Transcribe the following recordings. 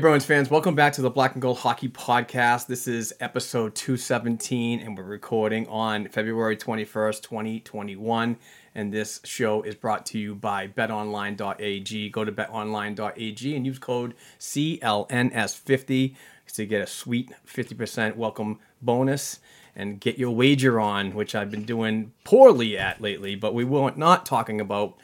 Bruins fans, welcome back to the Black and Gold Hockey Podcast. This is episode 217, and we're recording on February 21st, 2021. And this show is brought to you by betonline.ag. Go to betonline.ag and use code CLNS50 to get a sweet 50% welcome bonus and get your wager on, which I've been doing poorly at lately, but we will not talking about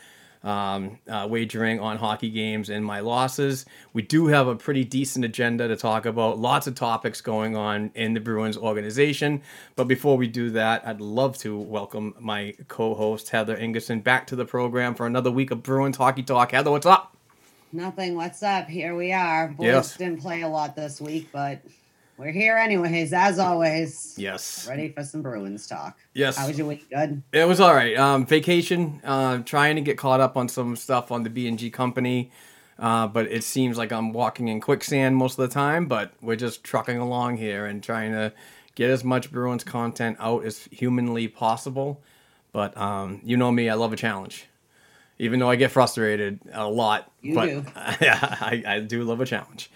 um, uh, wagering on hockey games and my losses. We do have a pretty decent agenda to talk about, lots of topics going on in the Bruins organization. But before we do that, I'd love to welcome my co host, Heather Ingerson, back to the program for another week of Bruins Hockey Talk. Heather, what's up? Nothing. What's up? Here we are. Boys Yes. didn't play a lot this week, but we're here anyways, as always. Yes. Ready for some Bruins talk. Yes. How was your week? Good. It was all right. Um, vacation, uh, trying to get caught up on some stuff on the B and G company, uh, but it seems like I'm walking in quicksand most of the time. But we're just trucking along here and trying to get as much Bruins content out as humanly possible. But um, you know me, I love a challenge. Even though I get frustrated a lot, You but do. yeah, I, I do love a challenge.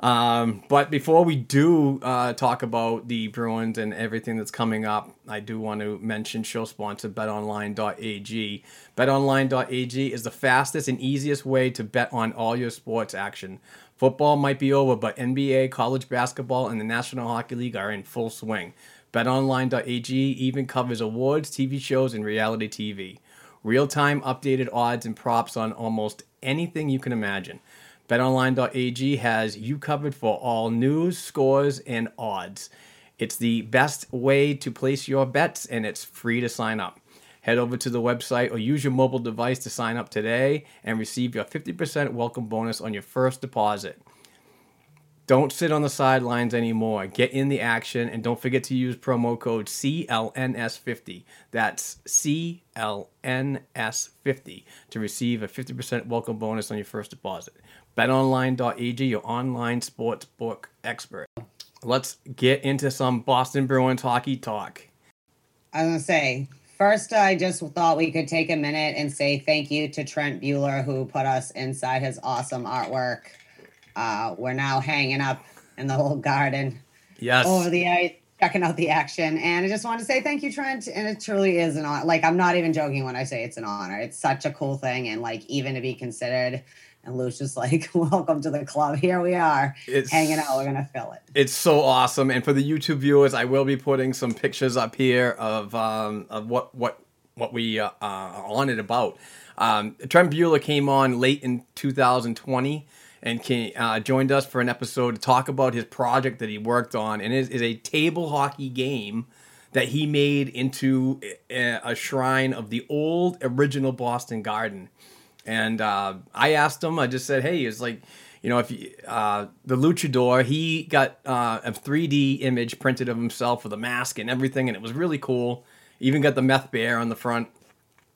Um, but before we do uh, talk about the Bruins and everything that's coming up, I do want to mention show sponsor betonline.ag. Betonline.ag is the fastest and easiest way to bet on all your sports action. Football might be over, but NBA, college basketball, and the National Hockey League are in full swing. BetOnline.ag even covers awards, TV shows, and reality TV. Real time updated odds and props on almost anything you can imagine. BetOnline.ag has you covered for all news, scores, and odds. It's the best way to place your bets, and it's free to sign up. Head over to the website or use your mobile device to sign up today and receive your 50% welcome bonus on your first deposit. Don't sit on the sidelines anymore. Get in the action and don't forget to use promo code CLNS50. That's CLNS50 to receive a 50% welcome bonus on your first deposit. BetOnline.ag, your online sports book expert. Let's get into some Boston Bruins hockey talk. I was gonna say, first, I just thought we could take a minute and say thank you to Trent Buhler who put us inside his awesome artwork. Uh, we're now hanging up in the whole garden Yes. over the ice, checking out the action. And I just want to say thank you, Trent. And it truly is an honor. Like, I'm not even joking when I say it's an honor. It's such a cool thing. And like, even to be considered. And Lou's just like, welcome to the club. Here we are It's- hanging out. We're going to fill it. It's so awesome, and for the YouTube viewers, I will be putting some pictures up here of um, of what what what we uh, uh, are on it about. Um, Trent Buhler came on late in 2020 and came, uh, joined us for an episode to talk about his project that he worked on, and it is a table hockey game that he made into a, a shrine of the old original Boston Garden. And uh, I asked him. I just said, "Hey, it's like, you know, if you, uh, the luchador, he got uh, a 3D image printed of himself with a mask and everything, and it was really cool. Even got the meth bear on the front.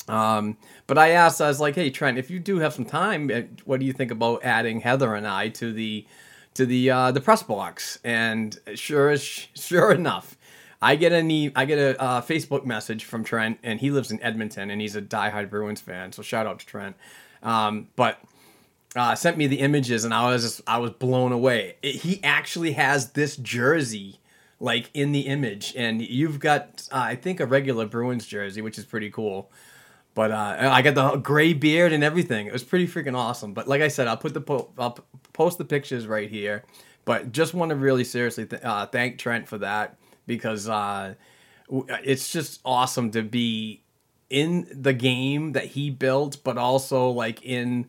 Um, but I asked, I was like, "Hey, Trent, if you do have some time, uh, what do you think about adding Heather and I to the to the uh, the press box?" And sure sure enough. I get e- I get a uh, Facebook message from Trent, and he lives in Edmonton, and he's a diehard Bruins fan. So shout out to Trent. Um, but uh, sent me the images, and I was just, I was blown away. It, he actually has this jersey like in the image, and you've got uh, I think a regular Bruins jersey, which is pretty cool. But uh, I got the gray beard and everything. It was pretty freaking awesome. But like I said, I'll put the po- I'll p- post the pictures right here. But just want to really seriously th- uh, thank Trent for that because uh, it's just awesome to be in the game that he built, but also like in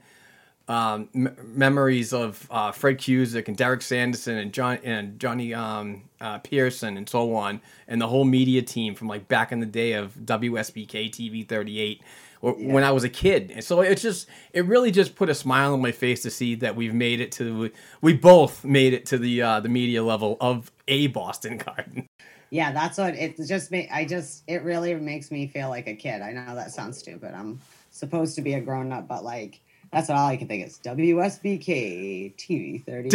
um, m- memories of uh, Fred Cusick and Derek Sanderson and John and Johnny um, uh, Peirson and so on, and the whole media team from like back in the day of WSBK TV 38 or when I was a kid. And so it's just it really just put a smile on my face to see that we've made it to we both made it to the uh, the media level of a Boston Garden. Yeah, that's what it just made. I just it really makes me feel like a kid. I know that sounds stupid. I'm supposed to be a grown up, but like that's all I can think is WSBK TV 30.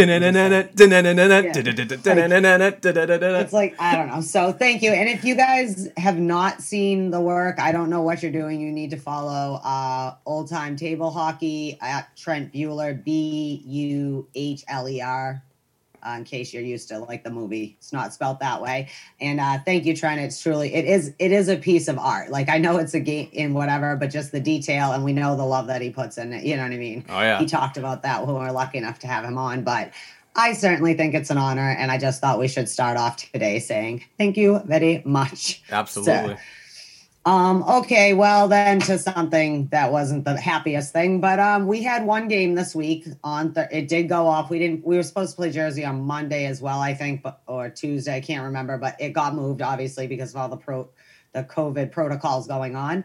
It's like I don't know. So thank you. And if you guys have not seen the work, I don't know what you're doing. You need to follow uh old time table hockey at Trent Buhler, B U H L E R. Uh, in case you're used to like the movie, it's not spelled that way. And uh, thank you, Trent. It's truly it is it is a piece of art. Like I know it's a game in whatever, but just the detail and we know the love that he puts in it. You know what I mean? Oh, yeah. He talked about that when we were lucky enough to have him on, but. I certainly think it's an honor, and I just thought we should start off today saying thank you very much. Absolutely. Um, okay, well then to something that wasn't the happiest thing, but um, we had one game this week on. Th- it did go off. We didn't. We were supposed to play Jersey on Monday as well, I think, but or Tuesday. I can't remember, but it got moved obviously because of all the pro, the COVID protocols going on.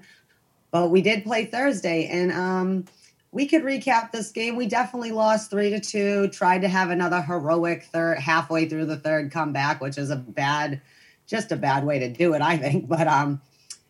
But we did play Thursday, and um, we could recap this game. We definitely lost three to two. Tried to have another heroic third halfway through the third comeback, which is a bad, just a bad way to do it, I think. But um,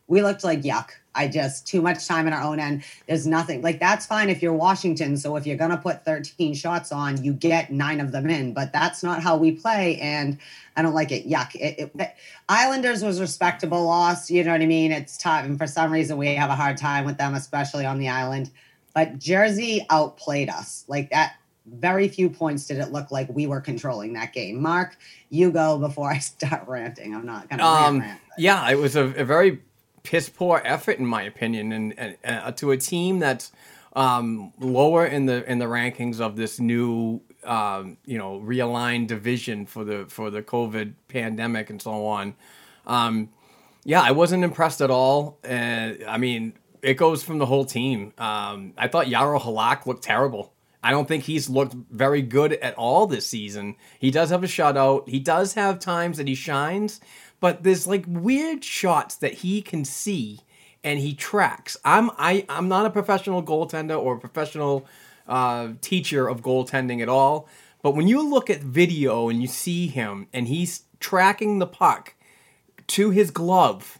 we looked like yuck. I just too much time in our own end. There's nothing like that's fine if you're Washington. So if you're gonna put 13 shots on, you get nine of them in. But that's not how we play, and I don't like it. Yuck. It, it, Islanders was respectable loss. You know what I mean? It's tough, and for some reason we have a hard time with them, especially on the island. But Jersey outplayed us like that. Very few points did it look like we were controlling that game. Mark, you go before I start ranting. I'm not gonna Um, rant, rant. yeah, it was a, a very piss poor effort in my opinion, and, and uh, to a team that's um, lower in the in the rankings of this new um, you know realigned division for the for the COVID pandemic and so on. Um, yeah, I wasn't impressed at all, and I mean it goes from the whole team. Um, I thought Jaro Halak looked terrible. I don't think he's looked very good at all this season. He does have a shutout. He does have times that he shines, but there's like weird shots that he can see and he tracks. I'm I I'm not a professional goaltender or a professional uh, teacher of goaltending at all, but when you look at video and you see him and he's tracking the puck to his glove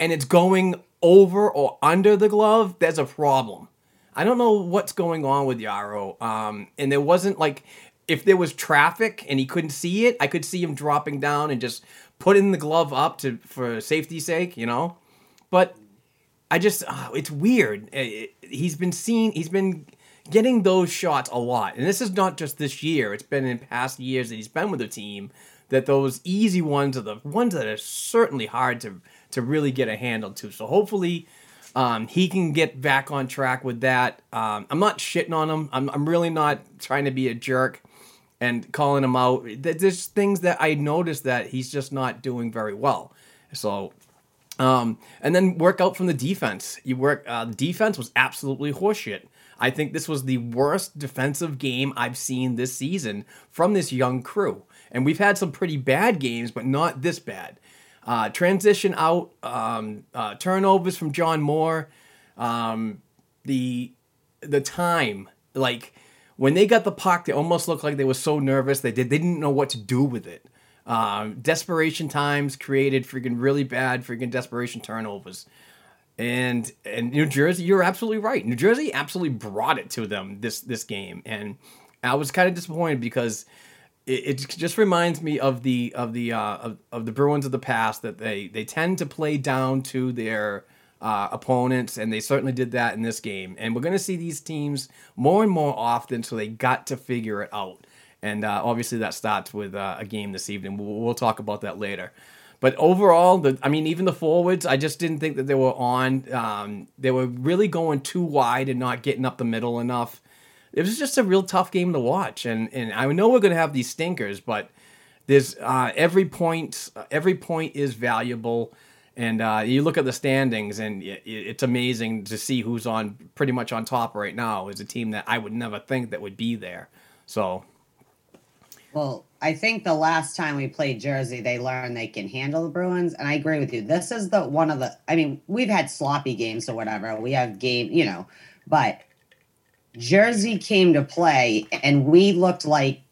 and it's going over or under the glove, there's a problem. I don't know what's going on with Jaro. Um, and there wasn't like if there was traffic and he couldn't see it, I could see him dropping down and just putting the glove up to for safety's sake, you know. But I just uh, it's weird. It- it- he's been seen. He's been getting those shots a lot, and this is not just this year. It's been in past years that he's been with the team. That those easy ones are the ones that are certainly hard to to really get a handle to. So hopefully. Um, he can get back on track with that. Um, I'm not shitting on him. I'm, I'm really not trying to be a jerk and calling him out. There's things that I noticed that he's just not doing very well. So um, and then work out from the defense. You work. Uh, defense was absolutely horseshit. I think this was the worst defensive game I've seen this season from this young crew. And we've had some pretty bad games, but not this bad. Uh, transition out, um, uh, turnovers from John Moore. Um, the the time, like when they got the puck, they almost looked like they were so nervous they did they didn't know what to do with it. Um, desperation times created freaking really bad freaking desperation turnovers. And and New Jersey, you're absolutely right. New Jersey absolutely brought it to them this this game, and I was kind of disappointed because it, it just reminds me of the of the uh, of, of the Bruins of the past that they they tend to play down to their uh, opponents, and they certainly did that in this game. And we're going to see these teams more and more often, so they got to figure it out. And uh, obviously, that starts with uh, a game this evening. We'll, we'll, talk about that later. But overall, the I mean, even the forwards, I just didn't think that they were on. Um, they were really going too wide and not getting up the middle enough. It was just a real tough game to watch, and and I know we're going to have these stinkers, but there's uh, every point. Every point is valuable. And uh, you look at the standings, and it's amazing to see who's on pretty much on top right now. Is a team that I would never think that would be there. So, well, I think the last time we played Jersey, they learned they can handle the Bruins, and I agree with you. This is the one of the. I mean, we've had sloppy games or whatever. We have game, you know, but Jersey came to play, and we looked like.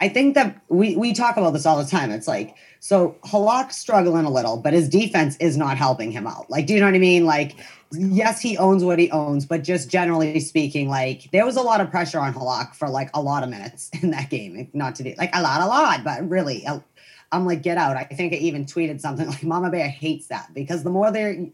I think that we we talk about this all the time. It's like so Halak's struggling a little, but his defense is not helping him out. Like, do you know what I mean? Like, yes, he owns what he owns, but just generally speaking, like there was a lot of pressure on Halak for like a lot of minutes in that game. Not to do like a lot, a lot, but really, I'm like, get out. I think I even tweeted something like Mama Bear hates that because the more they're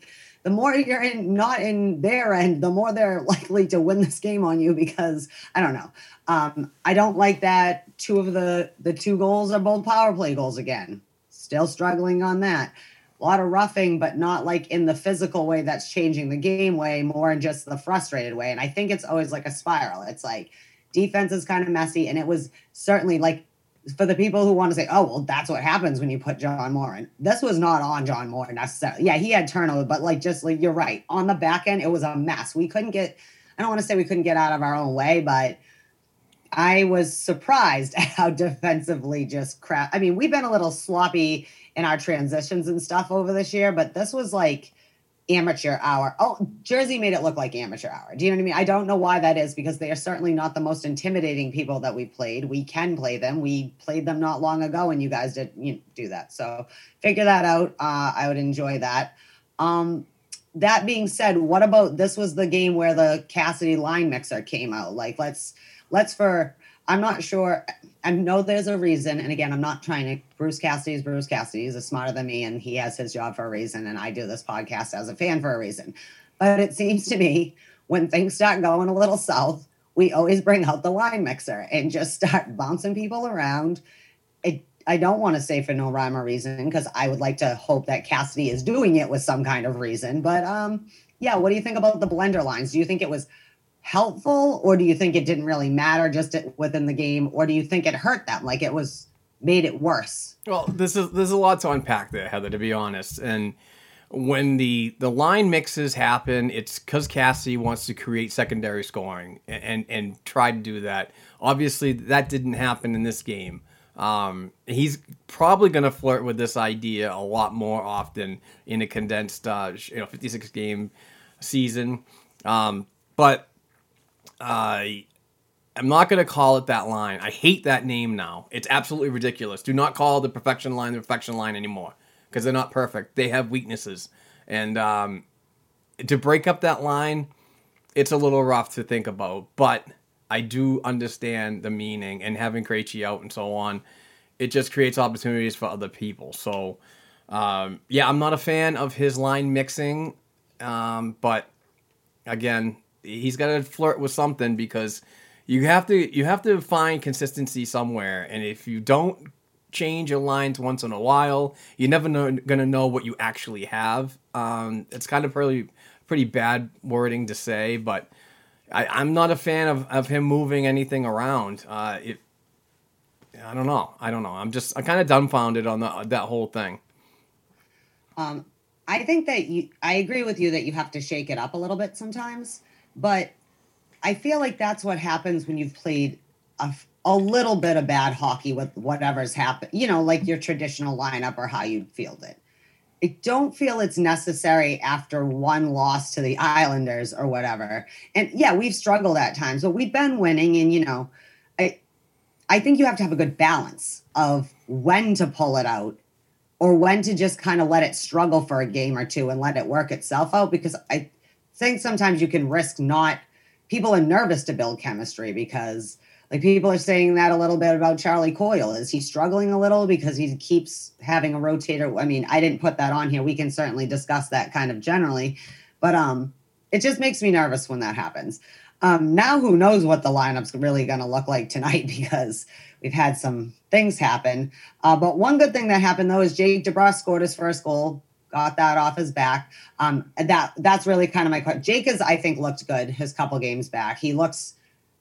the more you're in not in their end, the more they're likely to win this game on you because I don't know. Um, I don't like that two of the the two goals are both power play goals again. Still struggling on that. A lot of roughing, but not like in the physical way that's changing the game way, more in just the frustrated way. And I think it's always like a spiral. It's like defense is kind of messy. And it was certainly like for the people who want to say, oh, well, that's what happens when you put John Moore in. This was not on John Moore necessarily. Yeah, he had turnover, but like just like you're right. On the back end, it was a mess. We couldn't get, I don't want to say we couldn't get out of our own way, but I was surprised at how defensively just crap. I mean, we've been a little sloppy in our transitions and stuff over this year, but this was like amateur hour. Oh, Jersey made it look like amateur hour. Do you know what I mean? I don't know why that is because they are certainly not the most intimidating people that we played. We can play them. We played them not long ago, and you guys did you know, do that. So figure that out. Uh, I would enjoy that. Um, that being said, what about this was the game where the Cassidy line mixer came out? Like, let's let's for I'm not sure. I know there's a reason, and again, I'm not trying to. Bruce Cassidy is Bruce Cassidy. He's smarter than me, and he has his job for a reason. And I do this podcast as a fan for a reason. But it seems to me when things start going a little south, we always bring out the line mixer and just start bouncing people around. It, I don't want to say for no rhyme or reason because I would like to hope that Cassidy is doing it with some kind of reason. But um, yeah, what do you think about the blender lines? Do you think it was helpful or do you think it didn't really matter just within the game or do you think it hurt them like it was made it worse well this is there's a lot to unpack there heather to be honest and when the the line mixes happen it's because cassie wants to create secondary scoring and, and and try to do that obviously that didn't happen in this game um, he's probably going to flirt with this idea a lot more often in a condensed uh, you know 56 game season um, but uh, I'm not going to call it that line. I hate that name now. It's absolutely ridiculous. Do not call the perfection line the perfection line anymore because they're not perfect. They have weaknesses. And um, to break up that line, it's a little rough to think about. But I do understand the meaning and having Krejci out and so on. It just creates opportunities for other people. So, um, yeah, I'm not a fan of his line mixing. Um, but again, he's got to flirt with something because you have to you have to find consistency somewhere, and if you don't change your lines once in a while, you're never know, gonna know what you actually have. Um, it's kind of pretty pretty bad wording to say, but I, am not a fan of, of him moving anything around. Uh, it, I don't know. I don't know. I'm just I'm kind of dumbfounded on the, that whole thing. Um, I think that you. I agree with you that you have to shake it up a little bit sometimes. But I feel like that's what happens when you've played a, a little bit of bad hockey with whatever's happened, you know, like your traditional lineup or how you'd field it. I don't feel it's necessary after one loss to the Islanders or whatever. And yeah, we've struggled at times, but we've been winning. And you know, I I think you have to have a good balance of when to pull it out or when to just kind of let it struggle for a game or two and let it work itself out. Because I think sometimes you can risk not people are nervous to build chemistry because like people are saying that a little bit about Charlie Coyle. Is he struggling a little because he keeps having a rotator? I mean, I didn't put that on here. We can certainly discuss that kind of generally, but um, it just makes me nervous when that happens. Um, now who knows what the lineup's really going to look like tonight because we've had some things happen. Uh, but one good thing that happened though is Jake DeBrusk scored his first goal, got that off his back. Um, that that's really kind of my question. Jake has I think looked good his couple games back. He looks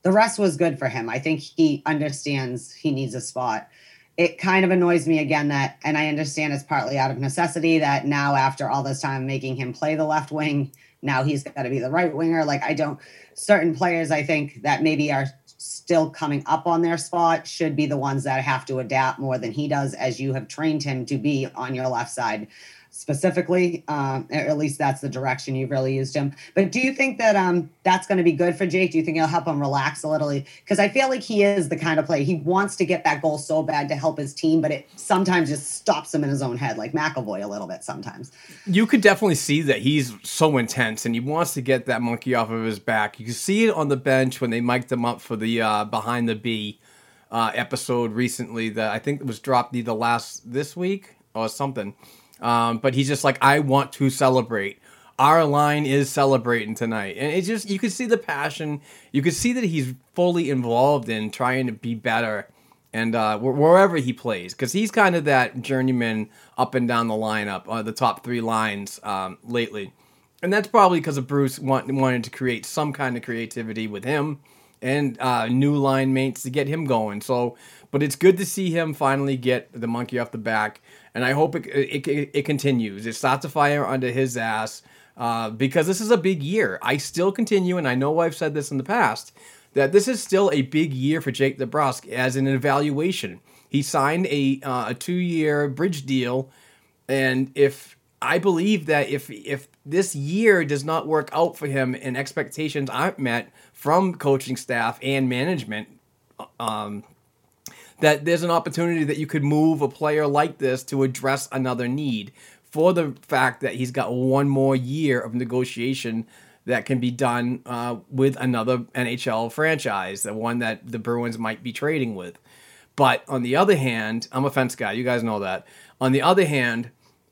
the rest was good for him. I think he understands he needs a spot. It kind of annoys me again that, and I understand it's partly out of necessity that now, after all this time making him play the left wing, now he's got to be the right winger. Like, I don't, certain players, I think that maybe are still coming up on their spot should be the ones that have to adapt more than he does, as you have trained him to be on your left side specifically. Um, at least that's the direction you've really used him. But do you think that um, that's going to be good for Jake? Do you think it'll help him relax a little? Because I feel like he is the kind of player he wants to get that goal so bad to help his team, but it sometimes just stops him in his own head, like McAvoy a little bit sometimes. You could definitely see that he's so intense and he wants to get that monkey off of his back. You can see it on the bench when they mic'd him up for the uh, behind the B. Uh, episode recently that I think was dropped either last this week or something um, but he's just like, I want to celebrate. Our line is celebrating tonight. And it's just, you can see the passion. You can see that he's fully involved in trying to be better and uh, wherever he plays, because he's kind of that journeyman up and down the lineup, uh, the top three lines um, lately. And that's probably because of Bruce want, wanted to create some kind of creativity with him and uh, new line mates to get him going. So, but it's good to see him finally get the monkey off the back and I hope it it, it, it continues. It starts a fire under his ass uh, because this is a big year. I still continue, and I know I've said this in the past that this is still a big year for Jake DeBrusk as an evaluation. He signed a uh, a two year bridge deal, and if I believe that if if this year does not work out for him and expectations aren't met from coaching staff and management, um, that there's an opportunity that you could move a player like this to address another need for the fact that he's got one more year of negotiation that can be done uh, with another NHL franchise, the one that the Bruins might be trading with. But on the other hand, I'm a fence guy. You guys know that. On the other hand,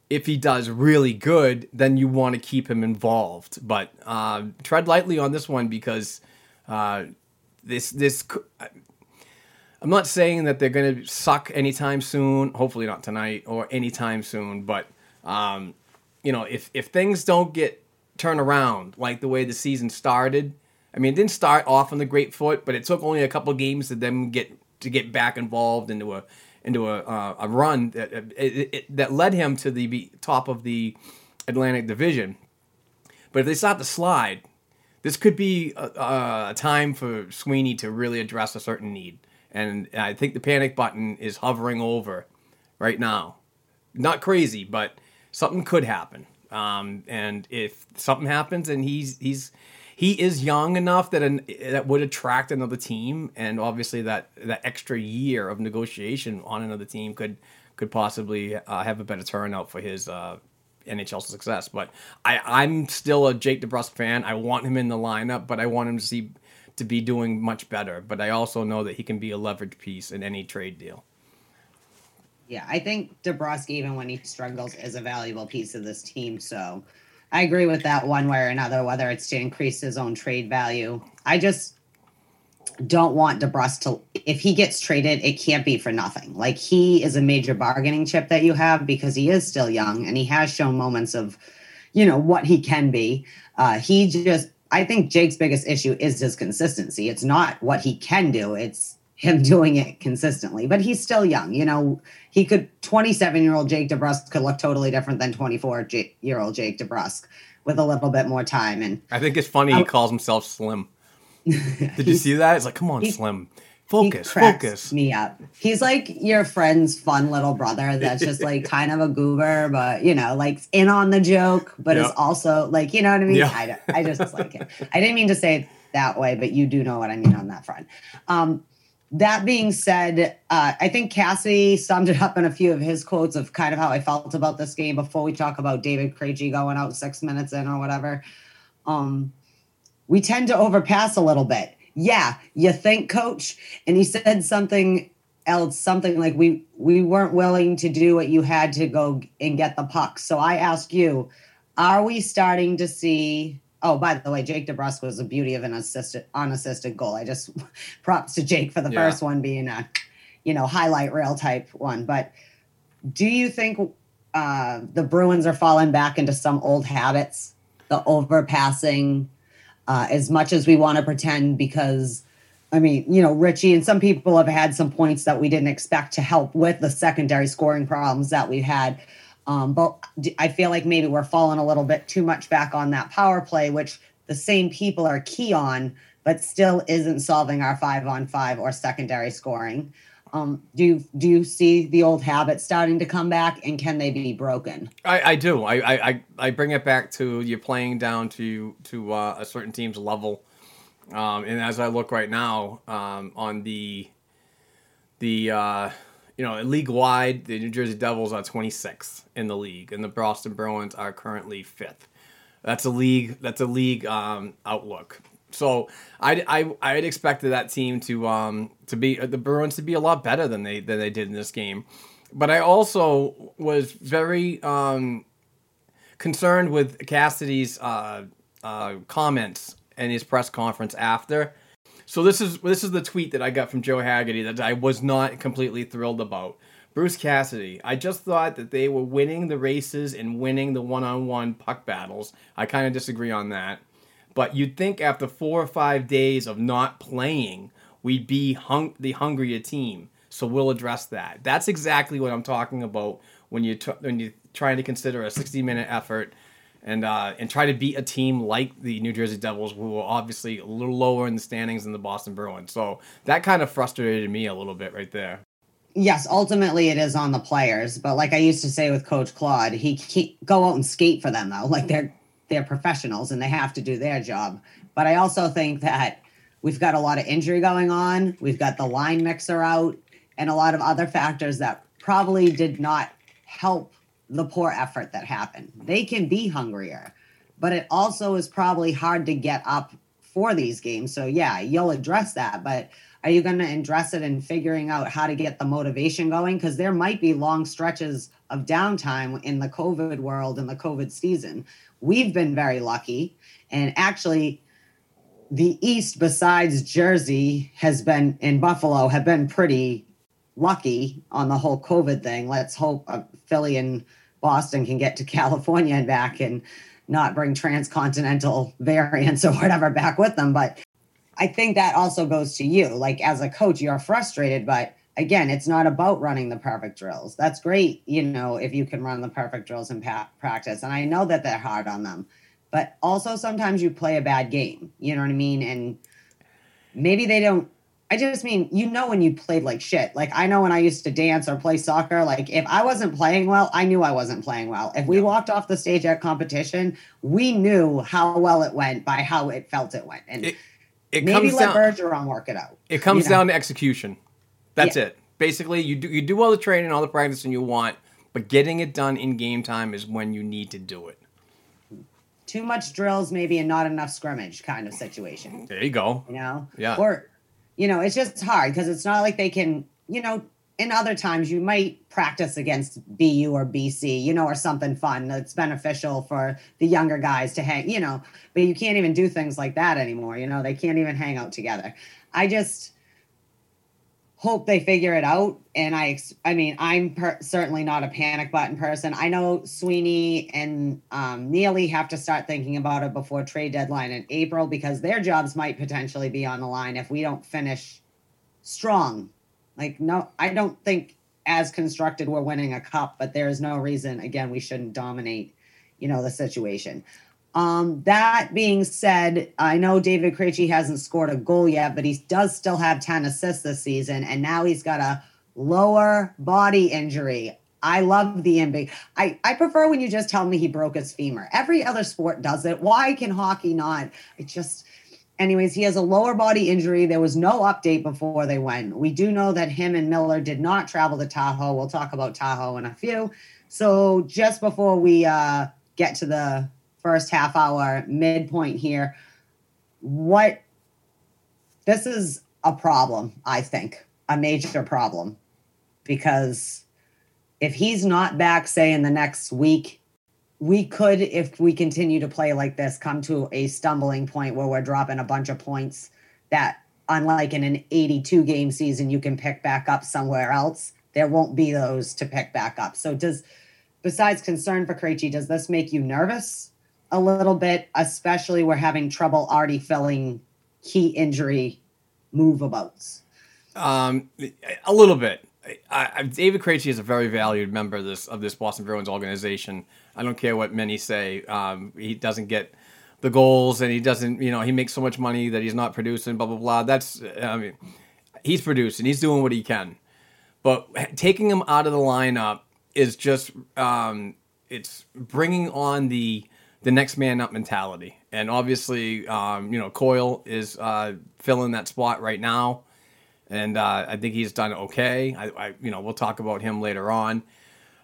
if he does really good, then you want to keep him involved. But uh, tread lightly on this one because uh, this this I'm not saying that they're going to suck anytime soon. Hopefully not tonight or anytime soon. But um, you know, if if things don't get turned around like the way the season started, I mean, it didn't start off on the great foot, but it took only a couple games to them get to get back involved into a into a, uh, a run that it, it, that led him to the top of the Atlantic Division. But if they start to slide, this could be a, a time for Sweeney to really address a certain need and I think the panic button is hovering over right now. Not crazy, but something could happen. Um, and if something happens, and he's he's he is young enough that an, that would attract another team, and obviously that that extra year of negotiation on another team could could possibly uh, have a better turnout for his uh, NHL success. But I, I'm still a Jake DeBrusk fan. I want him in the lineup, but I want him to see to be doing much better. But I also know that he can be a leverage piece in any trade deal. Yeah, I think DeBrusk, even when he struggles, is a valuable piece of this team. So I agree with that one way or another, whether it's to increase his own trade value. I just don't want DeBrusk to, if he gets traded, it can't be for nothing. Like he is a major bargaining chip that you have because he is still young and he has shown moments of, you know, what he can be. Uh, he just I think Jake's biggest issue is his consistency. It's not what he can do, it's him doing it consistently. But he's still young. You know, he could, 27 year old Jake DeBrusk could look totally different than 24 year old Jake DeBrusk with a little bit more time. And I think it's funny he oh. calls himself Slim. Did you see that? It's like, come on, Slim. Focus, focus. me up. He's like your friend's fun little brother that's just like kind of a goober, but you know, like in on the joke, but is also like, you know what I mean? Yeah. I, I just like it. I didn't mean to say it that way, but you do know what I mean on that front. Um, that being said, uh, I think Cassidy summed it up in a few of his quotes of kind of how I felt about this game before we talk about David Krejci going out six minutes in or whatever. Um, we tend to overpass a little bit. Yeah, you think, coach? And he said something else, something like we we weren't willing to do what you had to go and get the puck. So I ask you, are we starting to see? Oh, by the way, Jake DeBrusk was a beauty of an assisted unassisted goal. I just props to Jake for the Yeah. first one being a, you know, highlight rail type one. But do you think uh, the Bruins are falling back into some old habits, the overpassing, uh, as much as we want to pretend? Because, I mean, you know, Ritchie and some people have had some points that we didn't expect to help with the secondary scoring problems that we've had. Um, but I feel like maybe we're falling a little bit too much back on that power play, which the same people are key on, but still isn't solving our five on five or secondary scoring. Um, do you do you see the old habits starting to come back, and can they be broken? I, I do. I, I, I- bring it back to you're playing down to to uh, a certain team's level, um, and as I look right now um, on the the uh, you know league wide, the New Jersey Devils are 26th in the league, and the Boston Bruins are currently fifth. That's a league. That's a league um, outlook. So I I I expected that team to um to be the Bruins to be a lot better than they than they did in this game, but I also was very um concerned with Cassidy's uh, uh, comments and his press conference after. So this is this is the tweet that I got from Joe Haggerty that I was not completely thrilled about. Bruce Cassidy, I just thought that they were winning the races and winning the one-on-one puck battles. I kind of disagree on that. But you'd think after four or five days of not playing, we'd be hung- the hungrier team. So we'll address that. That's exactly what I'm talking about when you t- when you're trying to consider a 60 minute effort and uh, and try to beat a team like the New Jersey Devils, who are obviously a little lower in the standings than the Boston Bruins. So that kind of frustrated me a little bit right there. Yes, ultimately it is on the players, but like I used to say with Coach Claude, he can't go out and skate for them though. Like they're they're professionals and they have to do their job. But I also think that we've got a lot of injury going on. We've got the line mixer out and a lot of other factors that probably did not help the poor effort that happened. They can be hungrier, but it also is probably hard to get up for these games. So yeah, you'll address that, but are you going to address it in figuring out how to get the motivation going? Because there might be long stretches of downtime in the COVID world and the COVID season. We've been very lucky, and actually, the East, besides Jersey, has been in Buffalo, have been pretty lucky on the whole COVID thing. Let's hope uh, Philly and Boston can get to California and back and not bring transcontinental variants or whatever back with them. But I think that also goes to you. Like as a coach, you're frustrated, but again, it's not about running the perfect drills. That's great, you know, if you can run the perfect drills in pa- practice. And I know that they're hard on them, but also sometimes you play a bad game. You know what I mean? And maybe they don't. I just mean, you know, when you played like shit. Like I know when I used to dance or play soccer. Like if I wasn't playing well, I knew I wasn't playing well. If we walked off the stage at competition, we knew how well it went by how it felt it went. And It, it maybe comes let down. Bergeron work it out. It comes you know? down to execution. That's Yeah. it. Basically, you do you do all the training, all the practicing you want, but getting it done in game time is when you need to do it. Too much drills, maybe, and not enough scrimmage kind of situation. There you go. You know? Yeah. Or, you know, it's just hard because it's not like they can, you know, in other times you might practice against BU or BC, you know, or something fun that's beneficial for the younger guys to hang, you know, but you can't even do things like that anymore. You know, they can't even hang out together. I just hope they figure it out. And I, I mean, I'm per- certainly not a panic button person. I know Sweeney and um, Neely have to start thinking about it before trade deadline in April because their jobs might potentially be on the line if we don't finish strong. Like, no, I don't think as constructed we're winning a cup, but there is no reason, again, we shouldn't dominate, you know, the situation. Um, that being said, I know David Krejci hasn't scored a goal yet, but he does still have 10 assists this season, and now he's got a lower body injury. I love the NBA. I, I prefer when you just tell me he broke his femur. Every other sport does it. Why can hockey not? It just, anyways, he has a lower body injury. There was no update before they went. We do know that him and Miller did not travel to Tahoe. We'll talk about Tahoe in a few. So just before we uh, get to the first half hour midpoint here, what this is a problem, I think, a major problem, because if he's not back, say in the next week, we could, if we continue to play like this, come to a stumbling point where we're dropping a bunch of points that, unlike in an 82 game season, you can pick back up somewhere else. There won't be those to pick back up. So, does, besides concern for Krejci, does this make you nervous a little bit, especially we're having trouble already filling key injury moveabouts? Um, a little bit. I, I, David Krejci is a very valued member of this of this Boston Bruins organization. I don't care what many say. Um, he doesn't get the goals, and he doesn't. You know, he makes so much money that he's not producing. Blah blah blah. That's. I mean, he's producing. He's doing what he can. But taking him out of the lineup is just. Um, it's bringing on the the next man up mentality, and obviously, um, you know, Coyle is uh, filling that spot right now and uh, I think he's done okay. I, I, you know, we'll talk about him later on.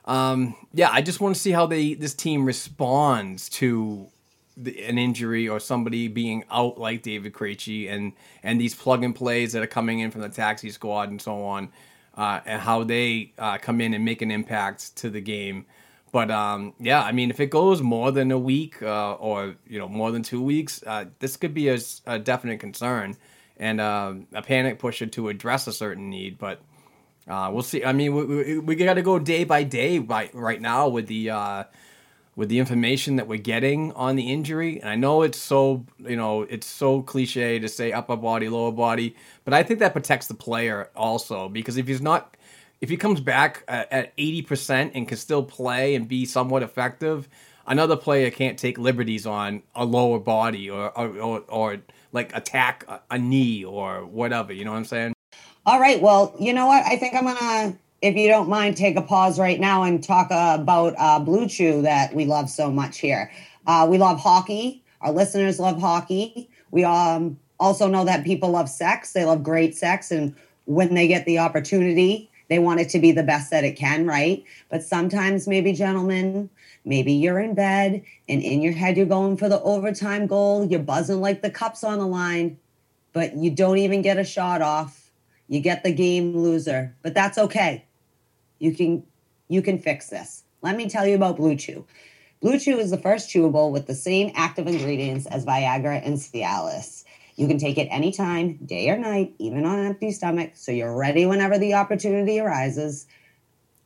Um, yeah, I just want to see how they this team responds to the, an injury or somebody being out like David Krejci and and these plug and plays that are coming in from the taxi squad and so on, uh, and how they uh, come in and make an impact to the game. But um, yeah, I mean, if it goes more than a week uh, or you know more than two weeks, uh, this could be a, a definite concern and uh, a panic pusher to address a certain need. But uh, we'll see. I mean, we, we, we got to go day by day by right now with the uh, with the information that we're getting on the injury. And I know it's so you know it's so cliche to say upper body, lower body, but I think that protects the player also because if he's not. If he comes back at eighty percent and can still play and be somewhat effective, another player can't take liberties on a lower body or or, or, or like attack a, knee or whatever. You know what I'm saying? All right. Well, you know what? I think I'm gonna, if you don't mind, take a pause right now and talk uh, about uh, Blue Chew that we love so much here. Uh, we love hockey. Our listeners love hockey. We um, also know that people love sex. They love great sex, and when they get the opportunity, they want it to be the best that it can, right? But sometimes, maybe, gentlemen, Maybe you're in bed and in your head you're going for the overtime goal. You're buzzing like the cups on the line, but you don't even get a shot off. You get the game loser, but that's okay. You can you can fix this. Let me tell you about Blue Chew. Blue Chew is the first chewable with the same active ingredients as Viagra and Cialis. You can take it anytime, day or night, even on an empty stomach, so you're ready whenever the opportunity arises.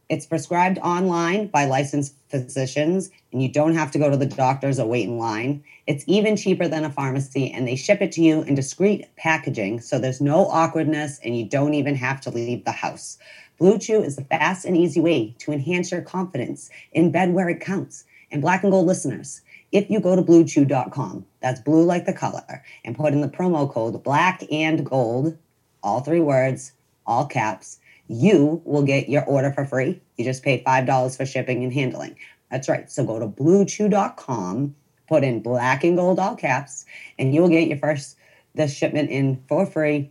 It's prescribed online by licensed physicians, and you don't have to go to the doctors or wait in line. It's even cheaper than a pharmacy, and they ship it to you in discreet packaging, so there's no awkwardness and you don't even have to leave the house. Blue Chew is the fast and easy way to enhance your confidence in bed where it counts. And black and gold listeners, if you go to bluechew.com, that's blue like the color, and put in the promo code black and gold, all three words, all caps, you will get your order for free. You just pay $5 for shipping and handling. That's right. So go to bluechew.com, put in black and gold all caps, and you'll get your first the shipment in for free.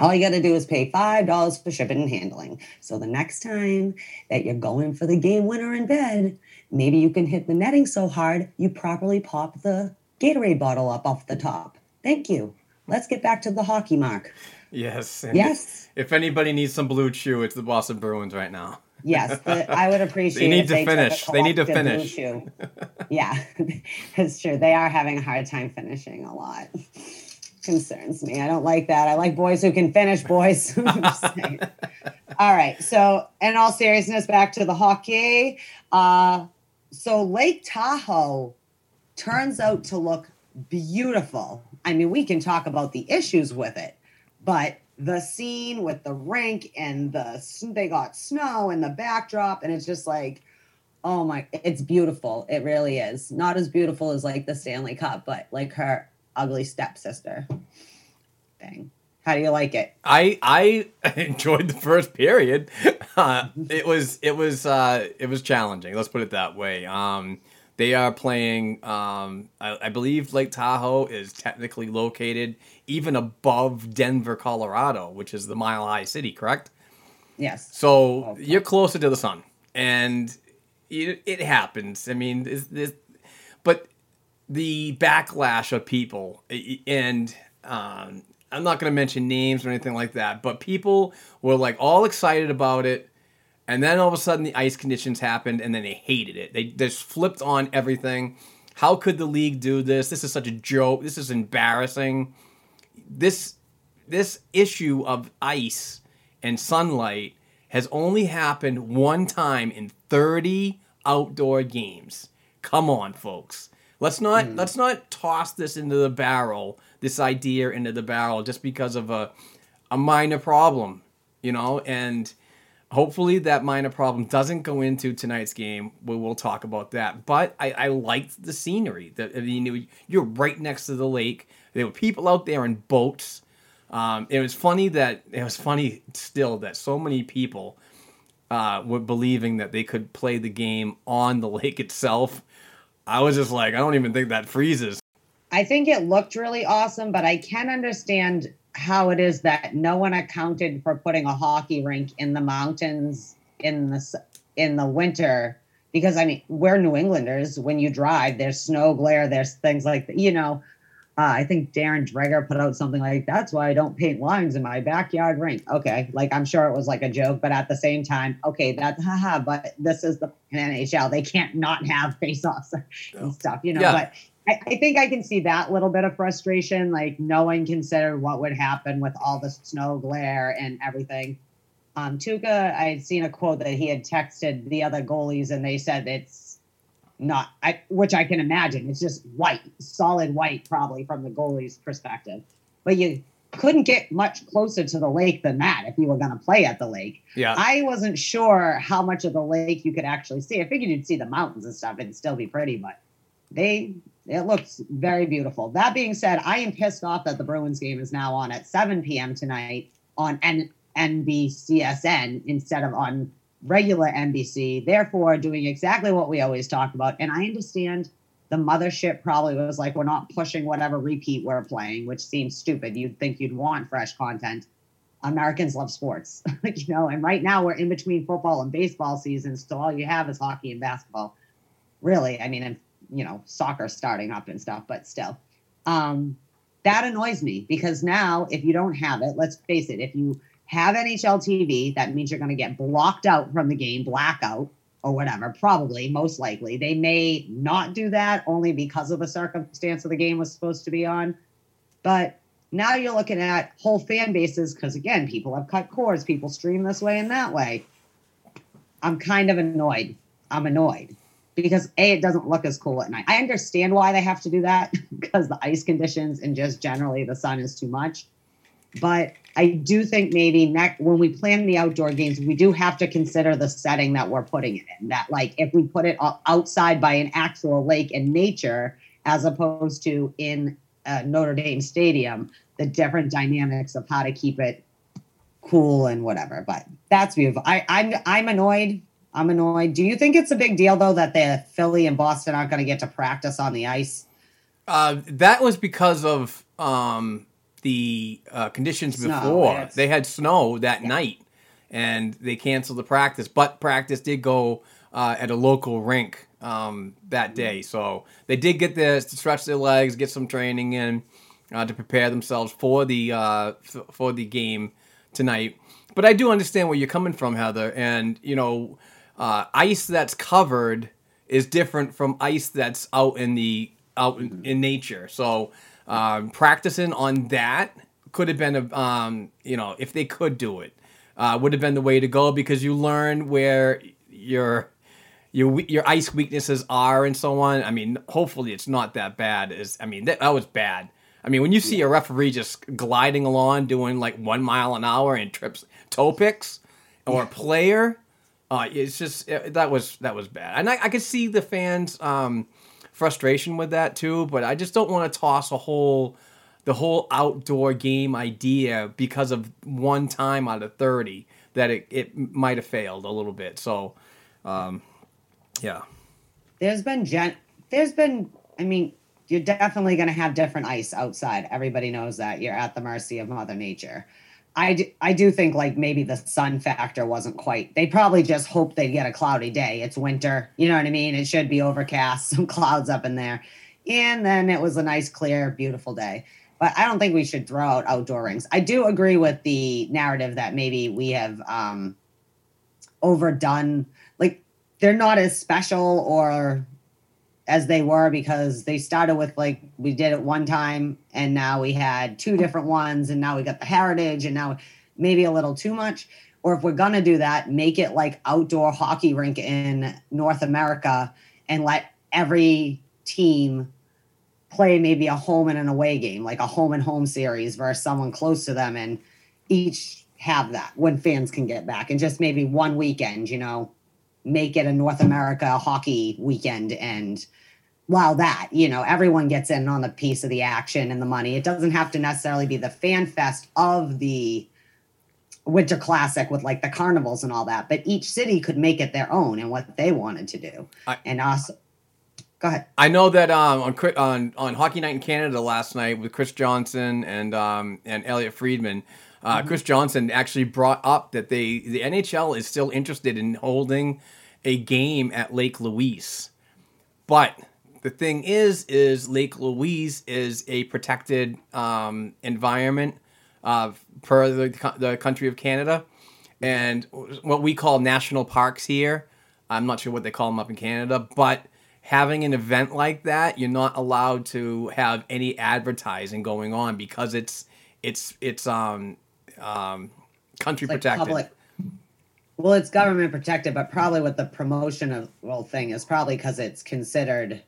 All you got to do is pay $5 for shipping and handling. So the next time that you're going for the game winner in bed, maybe you can hit the netting so hard you properly pop the Gatorade bottle up off the top. Thank you. Let's get back to the hockey mark. Yes. Yes. If, anybody needs some blue chew, it's the Boston Bruins right now. Yes, the, I would appreciate. they need to they finish. They need to finish. Blue Chew. yeah, that's true. They are having a hard time finishing a lot. Concerns me. I don't like that. I like boys who can finish. Boys. I'm just saying. all right. So, in all seriousness, back to the hockey. Uh, so Lake Tahoe turns out to look beautiful. I mean, we can talk about the issues with it, but the scene with the rink and the they got snow and the backdrop, and it's just like, Oh my, it's beautiful. It really is. Not as beautiful as like the Stanley Cup, but like her ugly stepsister thing. How do you like it? I I enjoyed the first period. Uh, it was it was uh, it was challenging. Let's put it that way. Um, they are playing. Um, I, I believe Lake Tahoe is technically located even above Denver, Colorado, which is the Mile High City. Correct. Yes. So Okay. you're closer to the sun, and it, it happens. I mean, this, this, but the backlash of people, and um, I'm not going to mention names or anything like that, but people were like all excited about it, and then all of a sudden the ice conditions happened, and then they hated it. They just flipped on everything. How could the league do this? This is such a joke. This is embarrassing. This this issue of ice and sunlight has only happened one time in 30 outdoor games. Come on, folks. Let's not hmm. let's not toss this into the barrel, this idea into the barrel just because of a a minor problem, you know, and hopefully that minor problem doesn't go into tonight's game. We will talk about that. But I, I liked the scenery. That I mean, you're right next to the lake. There were people out there in boats. Um, it was funny that it was funny still that so many people uh, were believing that they could play the game on the lake itself. I was just like, I don't even think that freezes. I think it looked really awesome, but I can understand how it is that no one accounted for putting a hockey rink in the mountains in the in the winter because I mean we're New Englanders. When you drive, there's snow glare, there's things like that. You know, uh, I think Darren Dreger put out something like that's why I don't paint lines in my backyard rink. Okay, like I'm sure it was like a joke, but at the same time, okay, that's haha. But this is the NHL; they can't not have face-offs and stuff, you know. Yeah. But I, I think I can see that little bit of frustration, like no one considered what would happen with all the snow glare and everything. Um, Tuukka, I had seen a quote that he had texted the other goalies, and they said it's not, I, which I can imagine. It's just white, solid white, probably from the goalie's perspective. But you couldn't get much closer to the lake than that if you were going to play at the lake. Yeah. I wasn't sure how much of the lake you could actually see. I figured you'd see the mountains and stuff and still be pretty, but they it looks very beautiful. That being said, I am pissed off that the Bruins game is now on at 7 p.m. tonight on N- NBCSN instead of on regular NBC. Therefore, doing exactly what we always talk about. And I understand the mothership probably was like, we're not pushing whatever repeat we're playing, which seems stupid. You'd think you'd want fresh content. Americans love sports, you know, and right now we're in between football and baseball seasons, so all you have is hockey and basketball. Really, I mean, and you know, soccer starting up and stuff, but still. Um, that annoys me because now if you don't have it, let's face it, if you have NHL TV, that means you're going to get blocked out from the game, blackout or whatever, probably, most likely. They may not do that only because of the circumstance of the game was supposed to be on. But now you're looking at whole fan bases because, again, people have cut cords, people stream this way and that way. I'm kind of annoyed. I'm annoyed because A, it doesn't look as cool at night. I understand why they have to do that because the ice conditions and just generally the sun is too much. But I do think maybe next when we plan the outdoor games, we do have to consider the setting that we're putting it in. That like if we put it outside by an actual lake and nature, as opposed to in uh, Notre Dame Stadium, the different dynamics of how to keep it cool and whatever. But that's beautiful. I, I'm I'm annoyed. I'm annoyed. Do you think it's a big deal though that the Philly and Boston aren't going to get to practice on the ice? Uh, that was because of um, the uh, conditions Snow, before. yes. They had snow that night, and they canceled the practice. But practice did go uh, at a local rink um, that day, so they did get there to stretch their legs, get some training in uh, to prepare themselves for the uh, f- for the game tonight. But I do understand where you're coming from, Heather, and you know, uh, ice that's covered is different from ice that's out in the out in, in nature. So um, practicing on that could have been a um, you know if they could do it uh, would have been the way to go because you learn where your your your ice weaknesses are and so on. I mean, hopefully it's not that bad. As I mean, that, that was bad. I mean, when you see a referee just gliding along doing like one mile an hour and trips toe picks, or a player Uh, it's just uh, that was that was bad, and I, I could see the fans' um, frustration with that too. But I just don't want to toss a whole the whole outdoor game idea because of one time out of thirty that it, it might have failed a little bit. So, um, yeah, there's been gen there's been i mean you're definitely going to have different ice outside everybody knows that you're at the mercy of mother nature I do, I do think like maybe the sun factor wasn't quite they probably just hoped they'd get a cloudy day. It's winter. You know what i mean? It should be overcast some clouds up in there. And then it was a nice clear beautiful day. But i don't think we should throw out outdoor rings. I do agree with the narrative that maybe we have um overdone like they're not as special or as they were because they started with like we did it one time and now we had two different ones and now we got the heritage and now maybe a little too much. Or if we're going to do that make it like outdoor hockey rink in north america and let every team play maybe a home and an away game like a home and home series versus someone close to them and each have that when fans can get back and just maybe one weekend you know make it a North America hockey weekend and while that, you know, everyone gets in on the piece of the action and the money. It doesn't have to necessarily be the fan fest of the Winter Classic with like the carnivals and all that, but each city could make it their own and what they wanted to do. I- and also, go ahead. I know that um, on on on Hockey Night in Canada last night with Chris Johnson and um, and Elliotte Friedman. Uh, Chris Johnson actually brought up that they the NHL is still interested in holding a game at Lake Louise, but the thing is, is Lake Louise is a protected um, environment uh, per the, the country of Canada, and what we call national parks here. I'm not sure what they call them up in Canada, but having an event like that, you're not allowed to have any advertising going on because it's it's it's um um country Like protected. public. Well, it's government protected, but probably with the promotion of well thing is probably because it's considered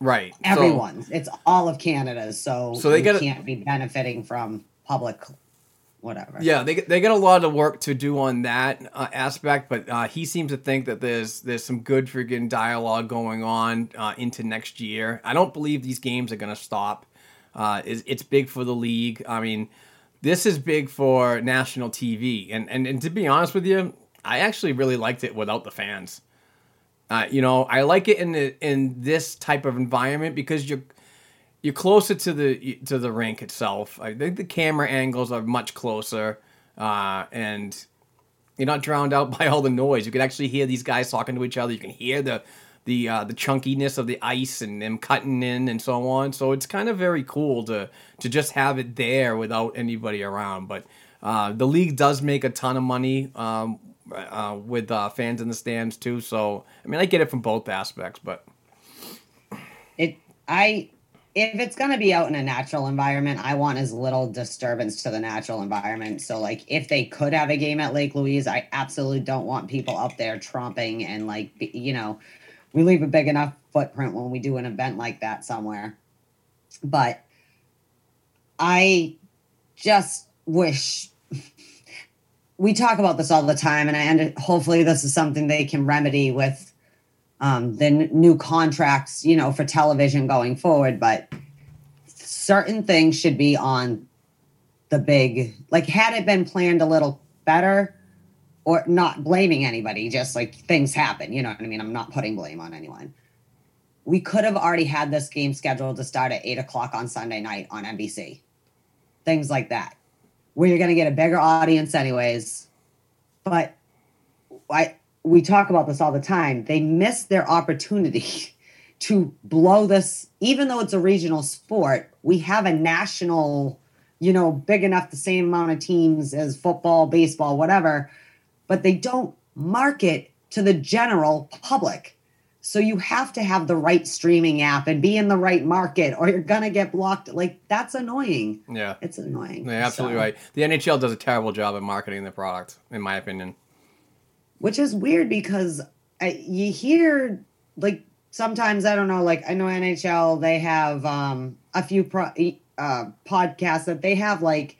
Right. So- everyone's. it's all of Canada, so So they gotta- can't be benefiting from public, whatever. Yeah, they they got a lot of work to do on that uh, aspect, but uh, he seems to think that there's there's some good freaking dialogue going on uh, into next year. I don't believe these games are going to stop. Uh, it's, it's big for the league. I mean, this is big for national TV, and and, and to be honest with you, I actually really liked it without the fans. Uh, you know, I like it in the in this type of environment because you're you're closer to the to the rink itself. I think the camera angles are much closer, uh, and you're not drowned out by all the noise. You can actually hear these guys talking to each other. You can hear the the uh, the chunkiness of the ice and them cutting in and so on. So it's kind of very cool to to just have it there without anybody around. But uh, the league does make a ton of money um, uh, with uh, fans in the stands too. So I mean, I get it from both aspects, but it i if it's going to be out in a natural environment i want as little disturbance to the natural environment so like if they could have a game at lake louise i absolutely don't want people up there tromping and like you know we leave a big enough footprint when we do an event like that somewhere but i just wish we talk about this all the time and i and hopefully this is something they can remedy with um, the n- new contracts, you know, for television going forward. But certain things should be on the big, like, had it been planned a little better, or not blaming anybody, just like things happen. You know what I mean? I'm not putting blame on anyone. We could have already had this game scheduled to start at eight o'clock on Sunday night on NBC. Things like that, where you're going to get a bigger audience, anyways. But I we talk about this all the time. They miss their opportunity to blow this, even though it's a regional sport. We have a national, you know, big enough, the same amount of teams as football, baseball, whatever, but they don't market to the general public. So you have to have the right streaming app and be in the right market, or you're gonna get blocked. Like that's annoying. yeah. It's annoying. Yeah, absolutely So- right. The NHL does a terrible job at marketing the product, in my opinion. which is weird because I, you hear like sometimes I don't know like I know NHL they have um a few pro, uh podcasts that they have like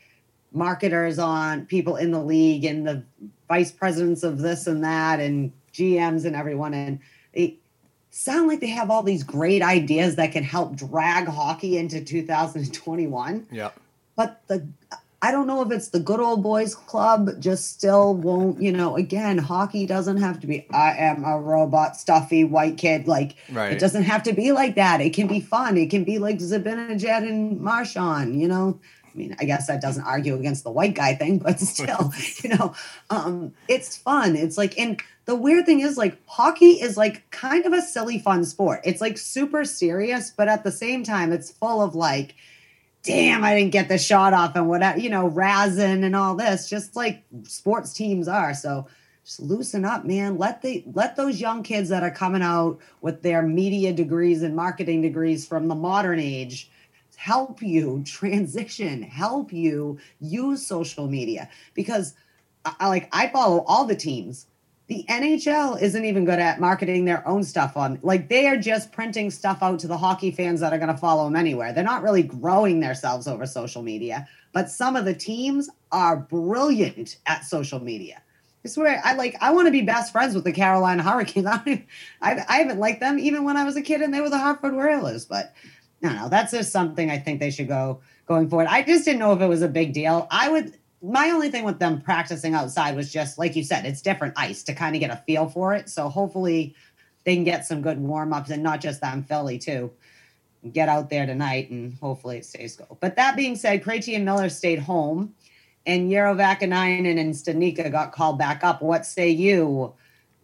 marketers on people in the league and the vice presidents of this and that and GMs and everyone. And they sound like they have all these great ideas that can help drag hockey into 2021 Yeah. but the I don't know if it's the good old boys club just still won't, you know, again, hockey doesn't have to be I am a robot stuffy white kid like Right. it doesn't have to be like that. It can be fun. It can be like Zibanejad and Marchand, you know. I mean, I guess that doesn't argue against the white guy thing, but still, you know, um, it's fun. It's like, and the weird thing is, like, hockey is like kind of a silly, fun sport. It's like super serious, but at the same time, it's full of like, damn, I didn't get the shot off and whatever, you know, razzing and all this, just like sports teams are. So just loosen up, man. Let the let those young kids that are coming out with their media degrees and marketing degrees from the modern age help you transition, help you use social media because I, like I follow all the teams. The NHL isn't even good at marketing their own stuff on like they are just printing stuff out to the hockey fans that are going to follow them anywhere. They're not really growing themselves over social media, but some of the teams are brilliant at social media. I swear, I like. I want to be best friends with the Carolina Hurricanes. I, I, I haven't liked them even when I was a kid and they were the Hartford Whalers. But no, no, that's just something I think they should go going forward. I just didn't know if it was a big deal. I would. My only thing with them practicing outside was just like you said, it's different ice to kind of get a feel for it. So hopefully they can get some good warm ups and not just them Philly too. Get out there tonight and hopefully it stays go. But that being said, Krejci and Miller stayed home, and Urho Vakkanainen and Studnicka got called back up. What say you,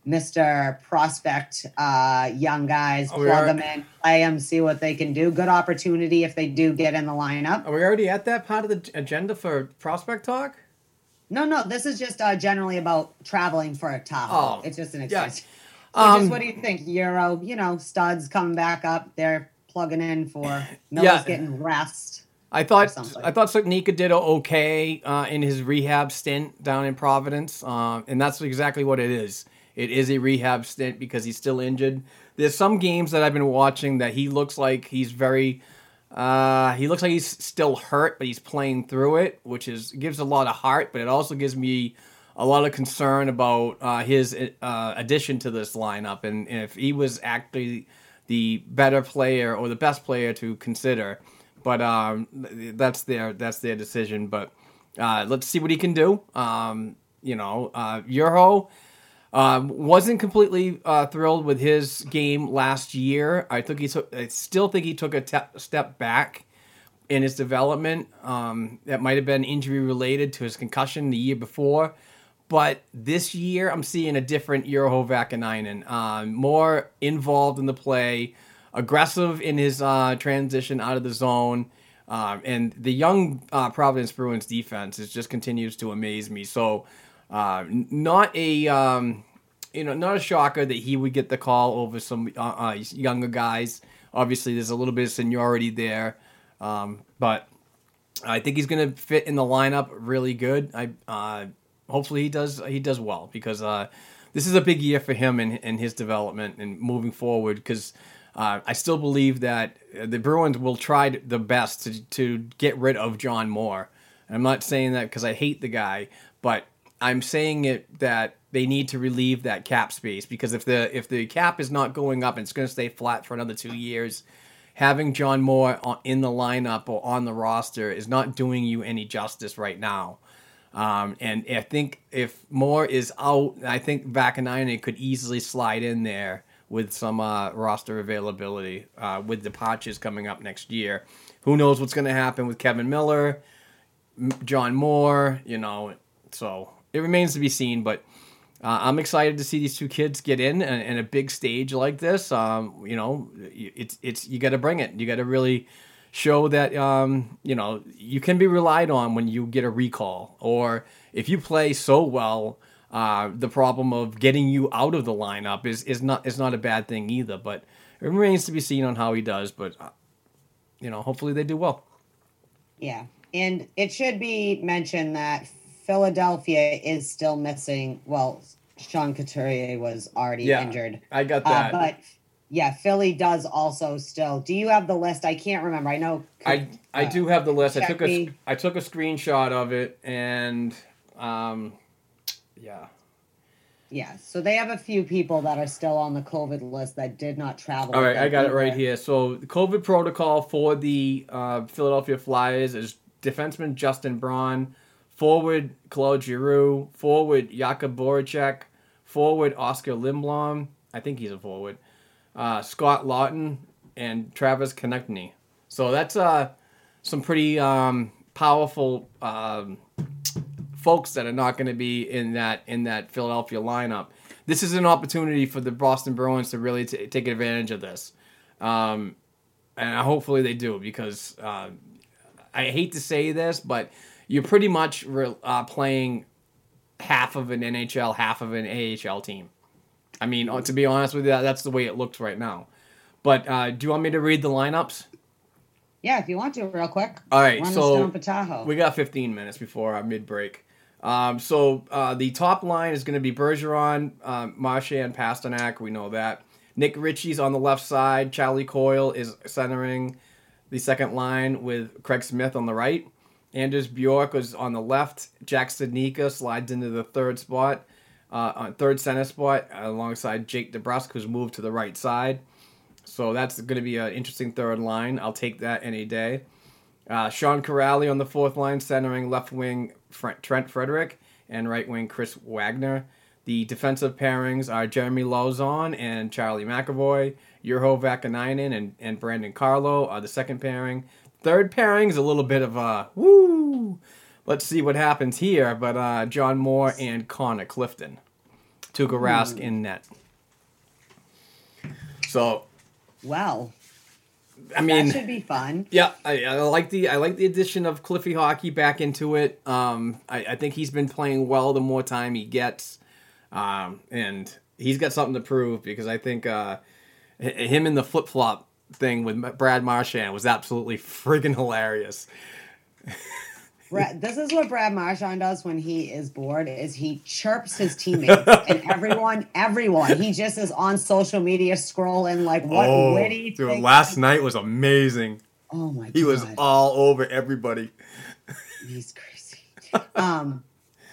Mister Prospect? Uh, young guys, plug are- them in, play them, see what they can do. Good opportunity if they do get in the lineup. Are we already at that part of the agenda for prospect talk? No, no, this is just uh, generally about traveling for a Tahoe. Oh, it's just an yeah. So Um, just what do you think, Urho? You know, studs coming back up. They're plugging in for Miller's Yeah. getting rest. I thought. I thought Studnicka did okay uh, in his rehab stint down in Providence, uh, and that's exactly what it is. It is a rehab stint because he's still injured. There's some games that I've been watching that he looks like he's very. Uh, he looks like he's still hurt, but he's playing through it, which is gives a lot of heart. But it also gives me a lot of concern about uh, his uh, addition to this lineup, and if he was actually the better player or the best player to consider. But um, that's their that's their decision. But uh, let's see what he can do. Um, you know, uh, Urho um, wasn't completely uh, thrilled with his game last year. I think he took. I still think he took a te- step back in his development. Um, that might have been injury related to his concussion the year before. But this year, I'm seeing a different Urho Vakkanainen. Um, more involved in the play, aggressive in his uh, transition out of the zone. Um, and the young uh, Providence Bruins defense is just continues to amaze me. So, uh, not a um, you know not a shocker that he would get the call over some uh, uh, younger guys. Obviously, there's a little bit of seniority there, um, but I think he's going to fit in the lineup really good. I uh, hopefully he does he does well because uh, this is a big year for him and in, his development and moving forward. Because uh, I still believe that the Bruins will try the best to to get rid of John Moore. I'm not saying that because I hate the guy, but I'm saying it that they need to relieve that cap space because if the if the cap is not going up and it's going to stay flat for another two years having John Moore in the lineup or on the roster is not doing you any justice right now. Um, and I think if Moore is out, I think Vakkanainen could easily slide in there with some uh, roster availability uh, with departures coming up next year. Who knows what's going to happen with Kevan Miller, John Moore, you know. So it remains to be seen, but uh, I'm excited to see these two kids get in and, and a big stage like this. Um, you know, it's it's you got to bring it. You got to really show that um, you know you can be relied on when you get a recall, or if you play so well. Uh, the problem of getting you out of the lineup is, is not is not a bad thing either, but it remains to be seen on how he does. But uh, you know, hopefully they do well. Yeah. And it should be mentioned that Philadelphia is still missing. Well, Sean Couturier was already Yeah, injured. I got Uh, that. but yeah, Philly does also still. Do you have the list? I can't remember. I know. I I uh, do have the list. I took a me. I took a screenshot of it, and um, Yeah. Yeah, so they have a few people that are still on the COVID list that did not travel. All right, I got it right here. So the COVID protocol for the uh, Philadelphia Flyers is defenseman Justin Braun, forward Claude Giroux, forward Jakub Voracek, forward Oskar Lindblom. I think he's a forward. Uh, Scott Laughton and Travis Konecny. So that's uh, some pretty um, powerful um, folks that are not going to be in that in that Philadelphia lineup. This is an opportunity for the Boston Bruins to really t- take advantage of this, um, and hopefully they do because uh, I hate to say this, but you're pretty much re- uh, playing half of an NHL, half of an AHL team. I mean, uh, to be honest with you, that's the way it looks right now. But uh, do you want me to read the lineups? Yeah, if you want to, real quick. All right, Run so us down for Tahoe. we got 15 minutes before our mid break. Um, so uh, the top line is going to be Bergeron, um, Marchand, Pastrnak. We know that. Nick Ritchie's on the left side. Charlie Coyle is centering the second line with Craig Smith on the right. Anders Bjork is on the left. Jack Studnicka slides into the third spot, uh, on third center spot, alongside Jake DeBrusk, who's moved to the right side. So that's going to be an interesting third line. I'll take that any day. Uh, Sean Kuraly on the fourth line, centering left wing Trent Frederic and right wing Chris Wagner. The defensive pairings are Jeremy Lauzon and Charlie McAvoy. Urho Vakkanainen and, and Brandon Carlo are the second pairing. Third pairing is a little bit of a woo. Let's see what happens here. But uh, John Moore and Connor Clifton. Tuukka Rask in net. So, well, I mean, that should be fun. Yeah, I, I like the I like the addition of Cliffy Hockey back into it. Um, I, I think he's been playing well the more time he gets, um, and he's got something to prove because I think uh, him in the flip flop thing with Brad Marchand was absolutely friggin' hilarious. Brad, this is what Brad Marchand does when he is bored: is he chirps his teammates and everyone, everyone. He just is on social media scrolling like, "What witty Oh, dude, thing- last night was amazing. Oh my god, He was all over everybody. He's crazy. um,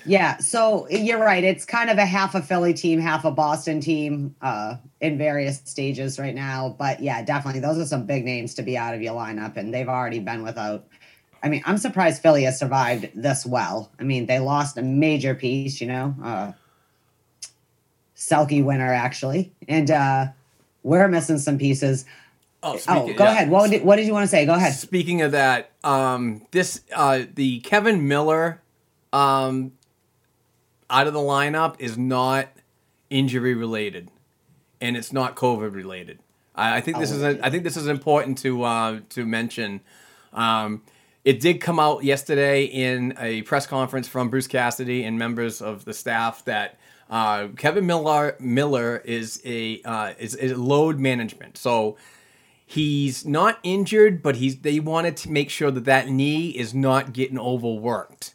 yeah. So you're right. It's kind of a half a Philly team, half a Boston team, uh, in various stages right now. But yeah, definitely, those are some big names to be out of your lineup, and they've already been without. I mean, I'm surprised Philly has survived this well. I mean, they lost a major piece, you know, uh, Selke winner actually, and uh, we're missing some pieces. Oh, Oh, go yeah. ahead. What did, what did you want to say? Go ahead. Speaking of that, um, this uh, the Kevan Miller um, out of the lineup is not injury related, and it's not COVID related. I, I think this is a, I think this is important to uh, to mention. Um, it did come out yesterday in a press conference from Bruce Cassidy and members of the staff that uh, Kevan Miller Miller is a uh, is, is load management. So he's not injured, but he's they wanted to make sure that that knee is not getting overworked,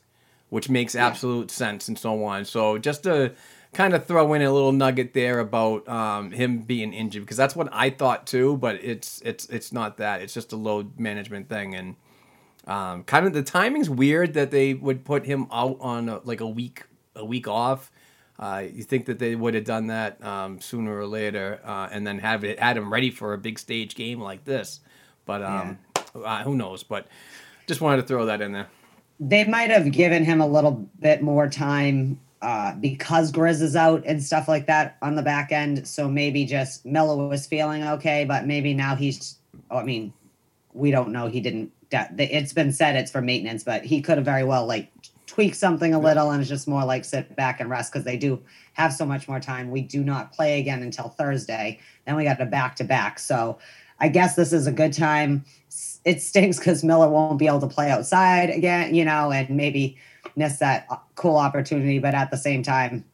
which makes absolute sense and so on. So just to kind of throw in a little nugget there about um, him being injured because that's what I thought too, but it's it's it's not that. It's just a load management thing and. Um, kind of the timing's weird that they would put him out on a, like a week a week off. Uh, you think that they would have done that um, sooner or later, uh, and then have it had him ready for a big stage game like this. But um, uh, who knows? But just wanted to throw that in there. They might have given him a little bit more time uh, because Grizz is out and stuff like that on the back end. So maybe just Mello was feeling okay, but maybe now he's. I mean, we don't know. He didn't. It's been said it's for maintenance, but he could have very well like tweaked something a little, and it's just more like sit back and rest because they do have so much more time. We do not play again until Thursday. Then we got a back to back. So I guess this is a good time. It stinks because Miller won't be able to play outside again, you know, and maybe miss that cool opportunity. But at the same time,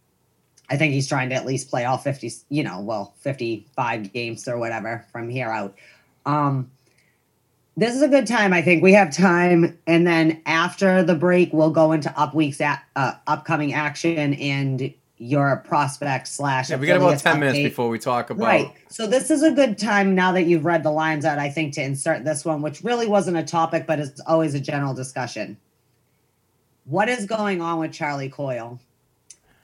I think he's trying to at least play all 50, you know, well, 55 games or whatever from here out. Um, this is a good time. I think we have time, and then after the break, we'll go into up weeks at uh, upcoming action and your prospect slash. Yeah, we got about affiliates ten minutes before we talk about. Right. So this is a good time now that you've read the lines out, I think, to insert this one, which really wasn't a topic, but it's always a general discussion. What is going on with Charlie Coyle?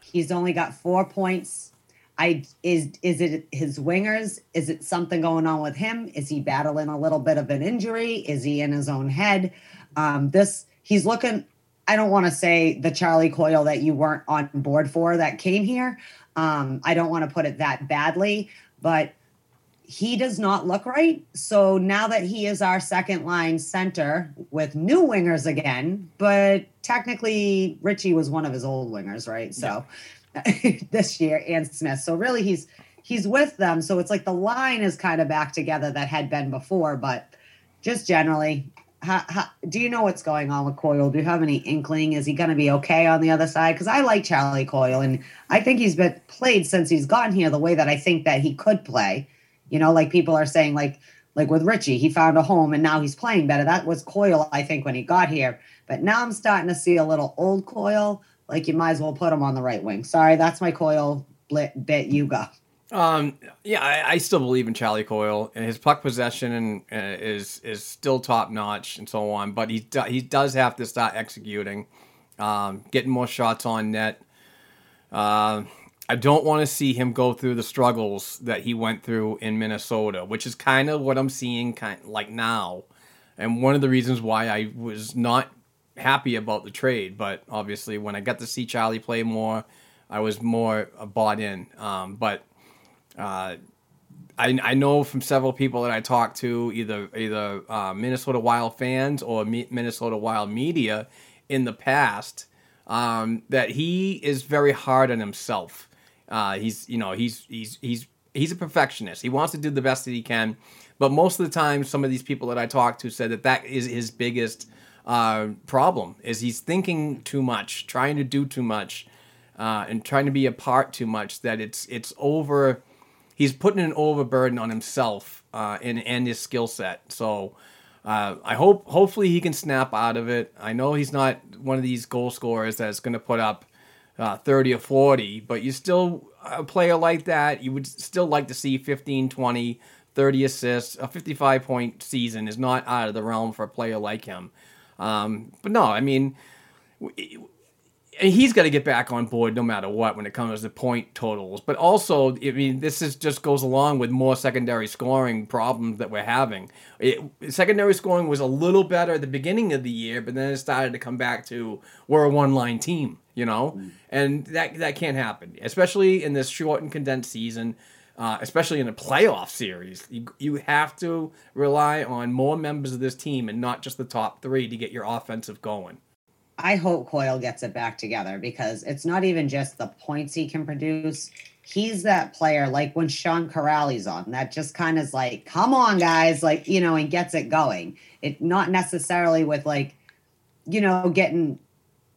He's only got four points. I is is it his wingers? Is it something going on with him? Is he battling a little bit of an injury? Is he in his own head? Um, this he's looking. I don't want to say the Charlie Coyle that you weren't on board for that came here. Um, I don't want to put it that badly, but he does not look right. So now that he is our second line center with new wingers again, but technically Ritchie was one of his old wingers, right? So this year and Smith. So really he's he's with them. So it's like the line is kind of back together that had been before, but just generally how, how, do you know what's going on with Coyle? Do you have any inkling? Is he going to be okay on the other side? Because I like Charlie Coyle, and I think he's been played since he's gotten here the way that I think that he could play. You know, like people are saying, like like with Ritchie, he found a home and now he's playing better. That was Coyle, I think, when he got here. But now I'm starting to see a little old Coyle. Like you might as well put him on the right wing. Sorry, that's my Coyle bit. You go. Um, yeah, I, I, still believe in Charlie Coyle, and his puck possession and, uh, is is still top notch and so on. But he do, he does have to start executing, um, getting more shots on net. Uh, I don't want to see him go through the struggles that he went through in Minnesota, which is kind of what I'm seeing kind like now, and one of the reasons why I was not happy about the trade. But obviously, when I got to see Charlie play more, I was more bought in. Um, but uh, I, I know from several people that I talked to, either either uh, Minnesota Wild fans or Minnesota Wild media in the past, um, that he is very hard on himself. Uh, he's you know he's he's he's he's a perfectionist. He wants to do the best that he can, but most of the time, some of these people that I talked to said that that is his biggest uh, problem is he's thinking too much, trying to do too much, uh, and trying to be a part too much. That it's it's over he's putting an overburden on himself uh, and and his skill set. So uh, I hope hopefully he can snap out of it. I know he's not one of these goal scorers that's going to put up uh, 30 or 40, but you still a player like that, you would still like to see 15, 20, 30 assists. A 55 point season is not out of the realm for a player like him. Um, but no, I mean and he's got to get back on board no matter what when it comes to point totals. But also, I mean, this is just goes along with more secondary scoring problems that we're having. It, secondary scoring was a little better at the beginning of the year, but then it started to come back to we're a one line team, you know, mm. and that that can't happen, especially in this short and condensed season. Uh, especially in a playoff series, you, you have to rely on more members of this team and not just the top three to get your offensive going. I hope Coyle gets it back together because it's not even just the points he can produce. He's that player, like when Sean Kuraly's on, that just kind of is like, come on, guys, like, you know, and gets it going. It not necessarily with like, you know, getting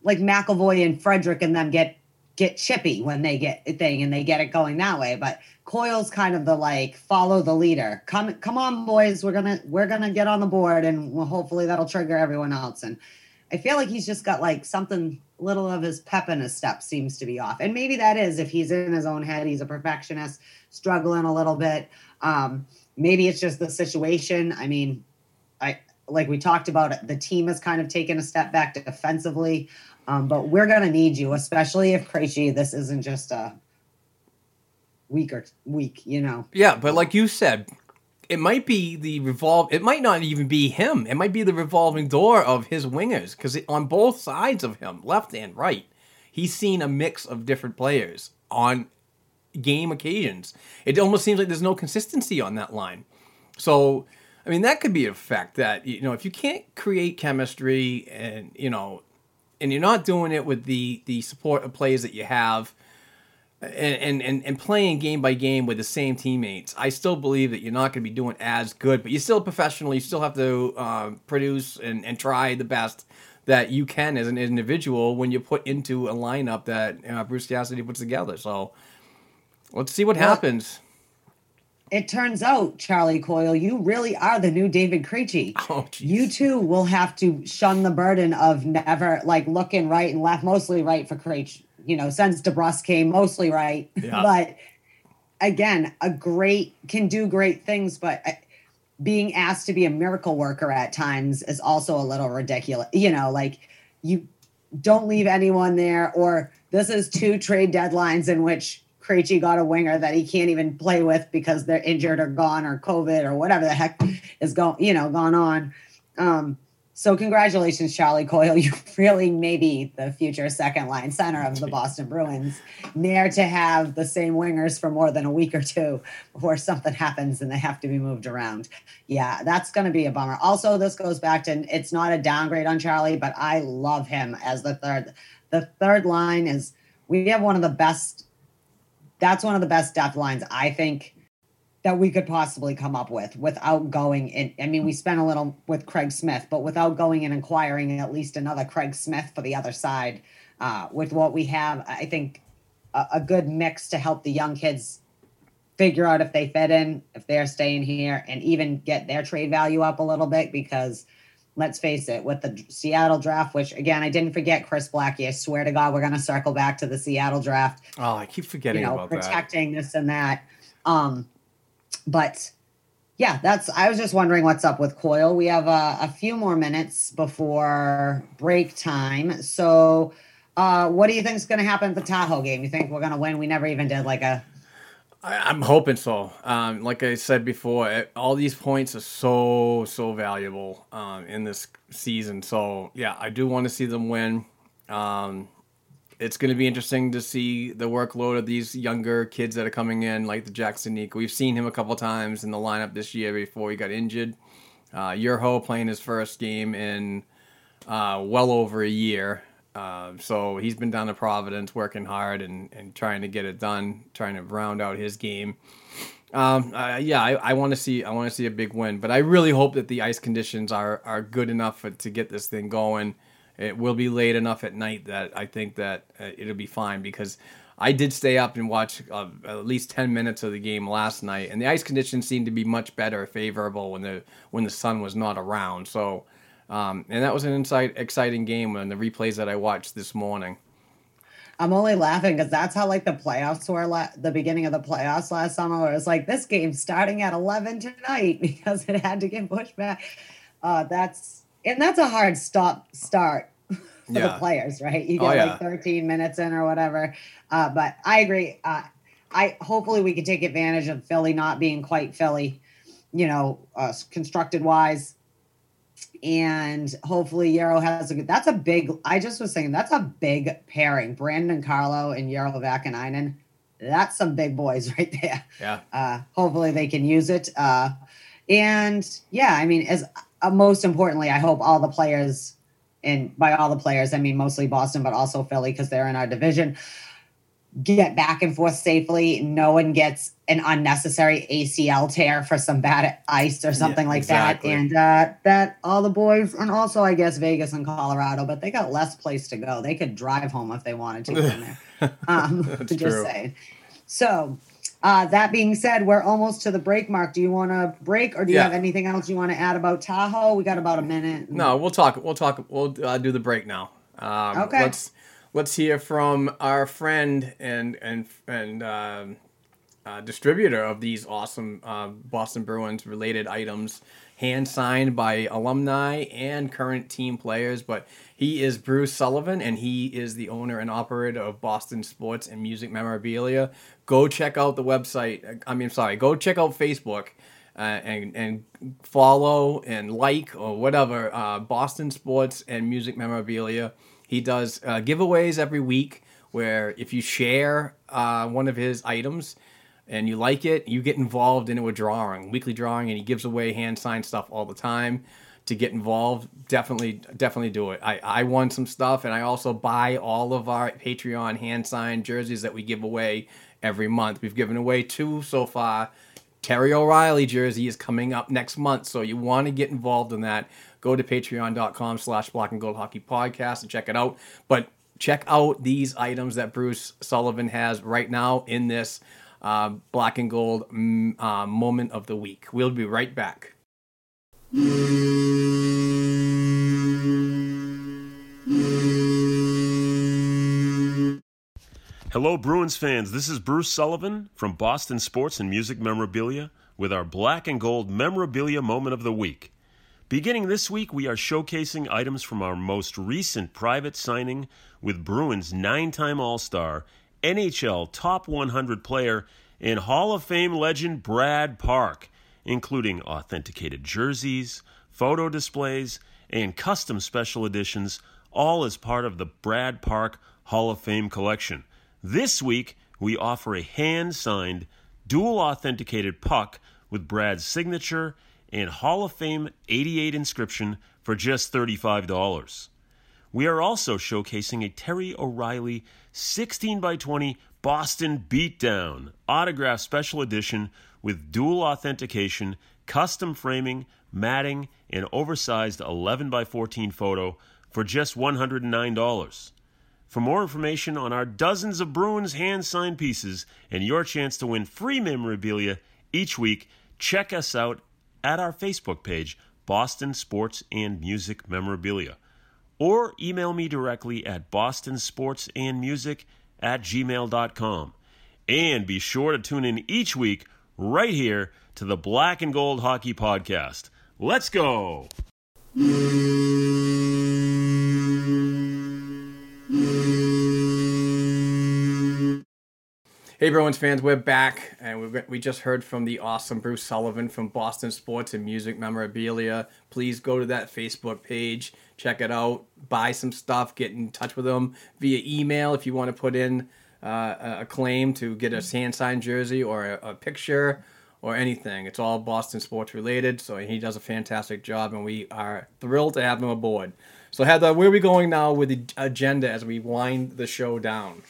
like McAvoy and Frederic and them get get chippy when they get a thing and they get it going that way. But Coyle's kind of the like follow the leader. Come come on, boys, we're gonna we're gonna get on the board and well, hopefully that'll trigger everyone else. And I feel like he's just got like something little of his pep in his step seems to be off. And maybe that is if he's in his own head, he's a perfectionist, struggling a little bit. Um, maybe it's just the situation. I mean, I like we talked about the team has kind of taken a step back defensively. Um, but we're gonna need you, especially if Krejci, this isn't just a week or week, you know. Yeah, but like you said, it might be the revolve. It might not even be him. It might be the revolving door of his wingers because on both sides of him, left and right, he's seen a mix of different players on game occasions. It almost seems like there's no consistency on that line. So, I mean, that could be a fact that you know if you can't create chemistry and you know, and you're not doing it with the the support of players that you have and, and, and playing game by game with the same teammates, I still believe that you're not going to be doing as good, but you're still professional. You still have to uh, produce and, and try the best that you can as an individual when you put into a lineup that uh, Bruce Cassidy puts together. So let's see what well, happens. It turns out, Charlie Coyle, you really are the new David Krejci. Oh, you too will have to shun the burden of never like looking right and left, mostly right for Krejci you know, since DeBrusk came, mostly right. Yeah. but again, a great can do great things, but uh, being asked to be a miracle worker at times is also a little ridiculous. You know, like you don't leave anyone there or this is two trade deadlines in which Krejci got a winger that he can't even play with because they're injured or gone or COVID or whatever the heck is going, you know, gone on. Um, so congratulations, Charlie Coyle. You really may be the future second line center of the Boston Bruins. Near to have the same wingers for more than a week or two before something happens and they have to be moved around. Yeah, that's going to be a bummer. Also, this goes back to it's not a downgrade on Charlie, but I love him as the third. The third line is we have one of the best. That's one of the best depth lines I think that we could possibly come up with without going in. I mean, we spent a little with Craig Smith, but without going and inquiring at least another Craig Smith for the other side. Uh, with what we have, I think a, a good mix to help the young kids figure out if they fit in, if they're staying here, and even get their trade value up a little bit because let's face it, with the Seattle draft, which again, I didn't forget Chris Blackie. I swear to God, we're going to circle back to the Seattle draft. Oh, I keep forgetting You know, about that. protecting this and that. Um, but yeah, that's. I was just wondering what's up with Coyle. We have a, a few more minutes before break time. So, uh, what do you think is going to happen at the Tahoe game? You think we're going to win? We never even did like a. I, I'm hoping so. Um, like I said before, it, all these points are so so valuable um, in this season. So yeah, I do want to see them win. Um, it's going to be interesting to see the workload of these younger kids that are coming in, like the Jack Studnicka. We've seen him a couple times in the lineup this year before he got injured. Uh, Urho playing his first game in uh, well over a year. Uh, so he's been down to Providence working hard and, and trying to get it done, trying to round out his game. Um, uh, yeah, I, I want to see I want to see a big win, but I really hope that the ice conditions are are good enough for, to get this thing going. It will be late enough at night that I think that uh, it'll be fine because I did stay up and watch uh, at least ten minutes of the game last night, and the ice conditions seemed to be much better, favorable when the when the sun was not around. So, um, and that was an inside exciting game on the replays that I watched this morning. I'm only laughing because that's how like the playoffs were la- the beginning of the playoffs last summer. Where it was like this game starting at 11 tonight because it had to get pushed back. Uh, that's and that's a hard stop start for Yeah. the players, right? You Oh, get yeah. like 13 minutes in or whatever. Uh, but I agree. Uh, I hopefully we can take advantage of Philly not being quite Philly, you know, uh, constructed wise. And hopefully Urho has a good. That's a big. I just was saying that's a big pairing. Brandon Carlo and Urho Vakkanainen. That's some big boys right there. Yeah. Uh, hopefully they can use it. Uh, and yeah, I mean, as uh, most importantly, I hope all the players, and by all the players, I mean mostly Boston, but also Philly because they're in our division, get back and forth safely. No one gets an unnecessary ACL tear for some bad ice or something like exactly. that. And uh, that all the boys, and also I guess Vegas and Colorado, but they got less place to go. They could drive home if they wanted to. there. Um, That's just true. saying. So, uh, that being said, we're almost to the break mark. Do you want to break, or do you Yeah. have anything else you want to add about Tahoe? We got about a minute. No, we'll talk. We'll talk. We'll uh, do the break now. Um, Okay. Let's let's hear from our friend and and and um, uh, distributor of these awesome uh, Boston Bruins related items, hand signed by alumni and current team players. But he is Bruce Sullivan, and he is the owner and operator of Boston Sports and Music Memorabilia. Go check out the website. I mean, sorry, go check out Facebook uh, and and follow and like or whatever uh, Boston Sports and Music Memorabilia. He does uh, giveaways every week where if you share uh, one of his items and you like it, you get involved into a drawing, weekly drawing, and he gives away hand signed stuff all the time. To get involved, definitely, definitely do it. I, I won some stuff, and I also buy all of our Patreon hand signed jerseys that we give away every month. We've given away two so far. Terry O'Reilly jersey is coming up next month, so you want to get involved in that. Go to patreon.com slash black and gold hockey podcast and check it out. But check out these items that Bruce Sullivan has right now in this uh, black and gold mm, uh, moment of the week. We'll be right back. Hello, Bruins fans. This is Bruce Sullivan from Boston Sports and Music Memorabilia with our black and gold memorabilia moment of the week. Beginning this week, we are showcasing items from our most recent private signing with Bruins nine time All Star, NHL Top 100 player, and Hall of Fame legend Brad Park, including authenticated jerseys, photo displays, and custom special editions, all as part of the Brad Park Hall of Fame collection. This week, we offer a hand signed, dual authenticated puck with Brad's signature and Hall of Fame 88 inscription for just $35. We are also showcasing a Terry O'Reilly 16 by 20 Boston Beatdown autograph special edition with dual authentication, custom framing, matting, and oversized 11 by 14 photo for just $109. For more information on our dozens of Bruins hand signed pieces and your chance to win free memorabilia each week, check us out at our Facebook page, Boston Sports and Music Memorabilia, or email me directly at bostonsportsandmusic at gmail.com. And be sure to tune in each week right here to the Black and Gold Hockey Podcast. Let's go! Hey, Bruins fans, we're back, and we we just heard from the awesome Bruce Sullivan from Boston Sports and Music Memorabilia. Please go to that Facebook page, check it out, buy some stuff, get in touch with them via email if you want to put in uh, a claim to get a hand signed jersey or a, a picture or anything. It's all Boston sports related, so he does a fantastic job, and we are thrilled to have him aboard. So, Heather, where are we going now with the agenda as we wind the show down?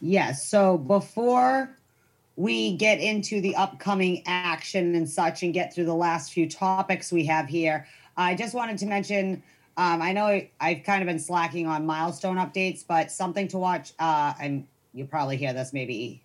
Yes. So before we get into the upcoming action and such and get through the last few topics we have here, I just wanted to mention um, I know I've kind of been slacking on milestone updates, but something to watch, uh, and you'll probably hear this maybe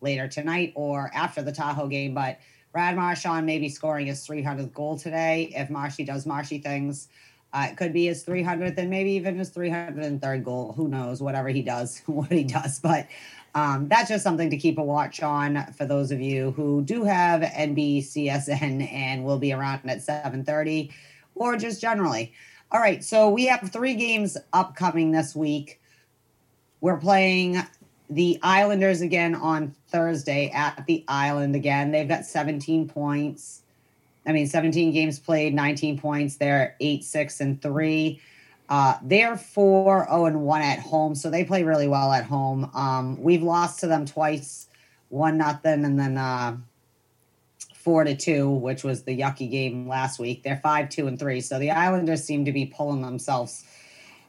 later tonight or after the Tahoe game, but Brad Marchand may be scoring his 300th goal today if Marshy does Marshy things. Uh, it could be his 300th and maybe even his 303rd goal. Who knows? Whatever he does, what he does. But um, that's just something to keep a watch on for those of you who do have NBCSN and will be around at 7:30, or just generally. All right, so we have three games upcoming this week. We're playing the Islanders again on Thursday at the Island again. They've got 17 points. I mean, 17 games played, 19 points. They're 8, 6, and 3. Uh, they're 4, 0, and 1 at home, so they play really well at home. Um, we've lost to them twice, 1 nothing, and then uh, 4 to 2, which was the yucky game last week. They're 5, 2, and 3. So the Islanders seem to be pulling themselves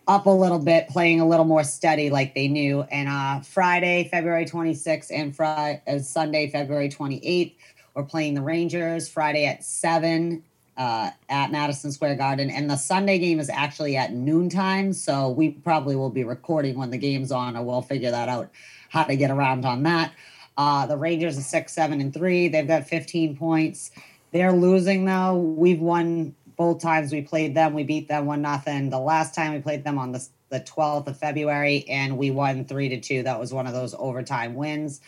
up a little bit, playing a little more steady like they knew. And uh, Friday, February 26th, and Friday, uh, Sunday, February 28th, we're playing the Rangers Friday at 7 uh, at Madison Square Garden. And the Sunday game is actually at noontime. So we probably will be recording when the game's on, or we'll figure that out how to get around on that. Uh, the Rangers are 6, 7, and 3. They've got 15 points. They're losing, though. We've won both times we played them. We beat them 1 nothing. The last time we played them on the, the 12th of February, and we won 3 to 2. That was one of those overtime wins.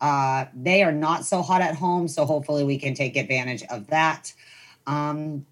Uh, they are not so hot at home, so hopefully we can take advantage of that. Um,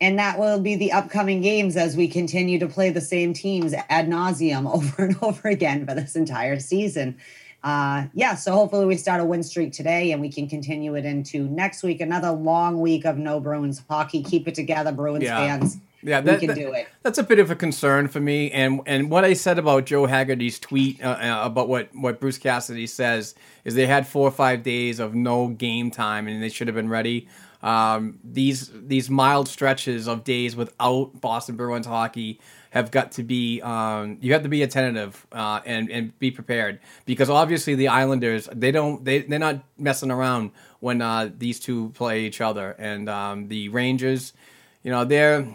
and that will be the upcoming games as we continue to play the same teams ad nauseum over and over again for this entire season. Uh, yeah, so hopefully we start a win streak today and we can continue it into next week. Another long week of no Bruins hockey. Keep it together, Bruins Yeah. fans. Yeah, we can that- do it. That's a bit of a concern for me, and and what I said about Joe Haggerty's tweet uh, uh, about what what Bruce Cassidy says is they had four or five days of no game time, and they should have been ready. Um, these these mild stretches of days without Boston Bruins hockey have got to be um, you have to be attentive uh, and and be prepared. Because obviously the Islanders they don't they they're not messing around when uh, these two play each other, and um, the Rangers, you know they're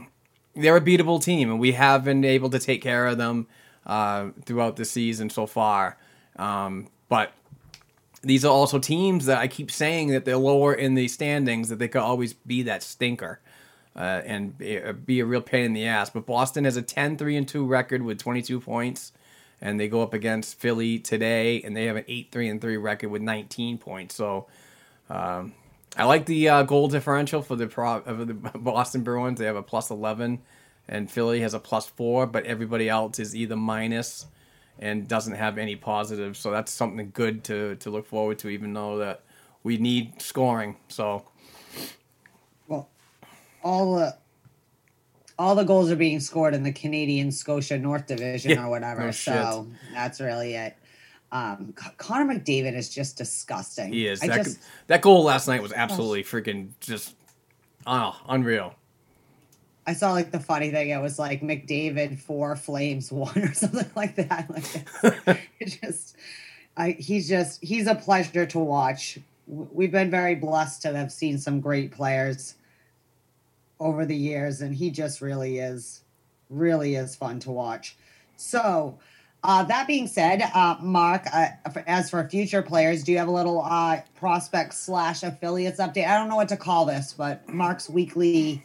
they're a beatable team, and we have been able to take care of them uh, throughout the season so far. Um, but these are also teams that I keep saying that they're lower in the standings, that they could always be that stinker uh, and be, uh, a real pain in the ass. But Boston has a 10 3 and 2 record with 22 points, and they go up against Philly today, and they have an 8 3 and 3 record with 19 points. So, um, I like the uh, goal differential for the pro of the Boston Bruins. They have a plus eleven, and Philly has a plus four, but everybody else is either minus and doesn't have any positives. So that's something good to to look forward to, even though that we need scoring. So all the all the goals are being scored in the Canadian Scotia North Division Yeah, or whatever. so that's really it. Um, Connor McDavid is just disgusting. he is I that just, that goal last night was absolutely freaking just oh unreal. I saw like the funny thing. It was like McDavid four Flames one or something like that. Like it's, it just, I he's just he's a pleasure to watch. We've been very blessed to have seen some great players over the years, and he just really is, really is fun to watch. So. Uh, that being said, uh, Mark, uh, as for future players, do you have a little uh, prospect slash affiliates update? I don't know what to call this, but Mark's weekly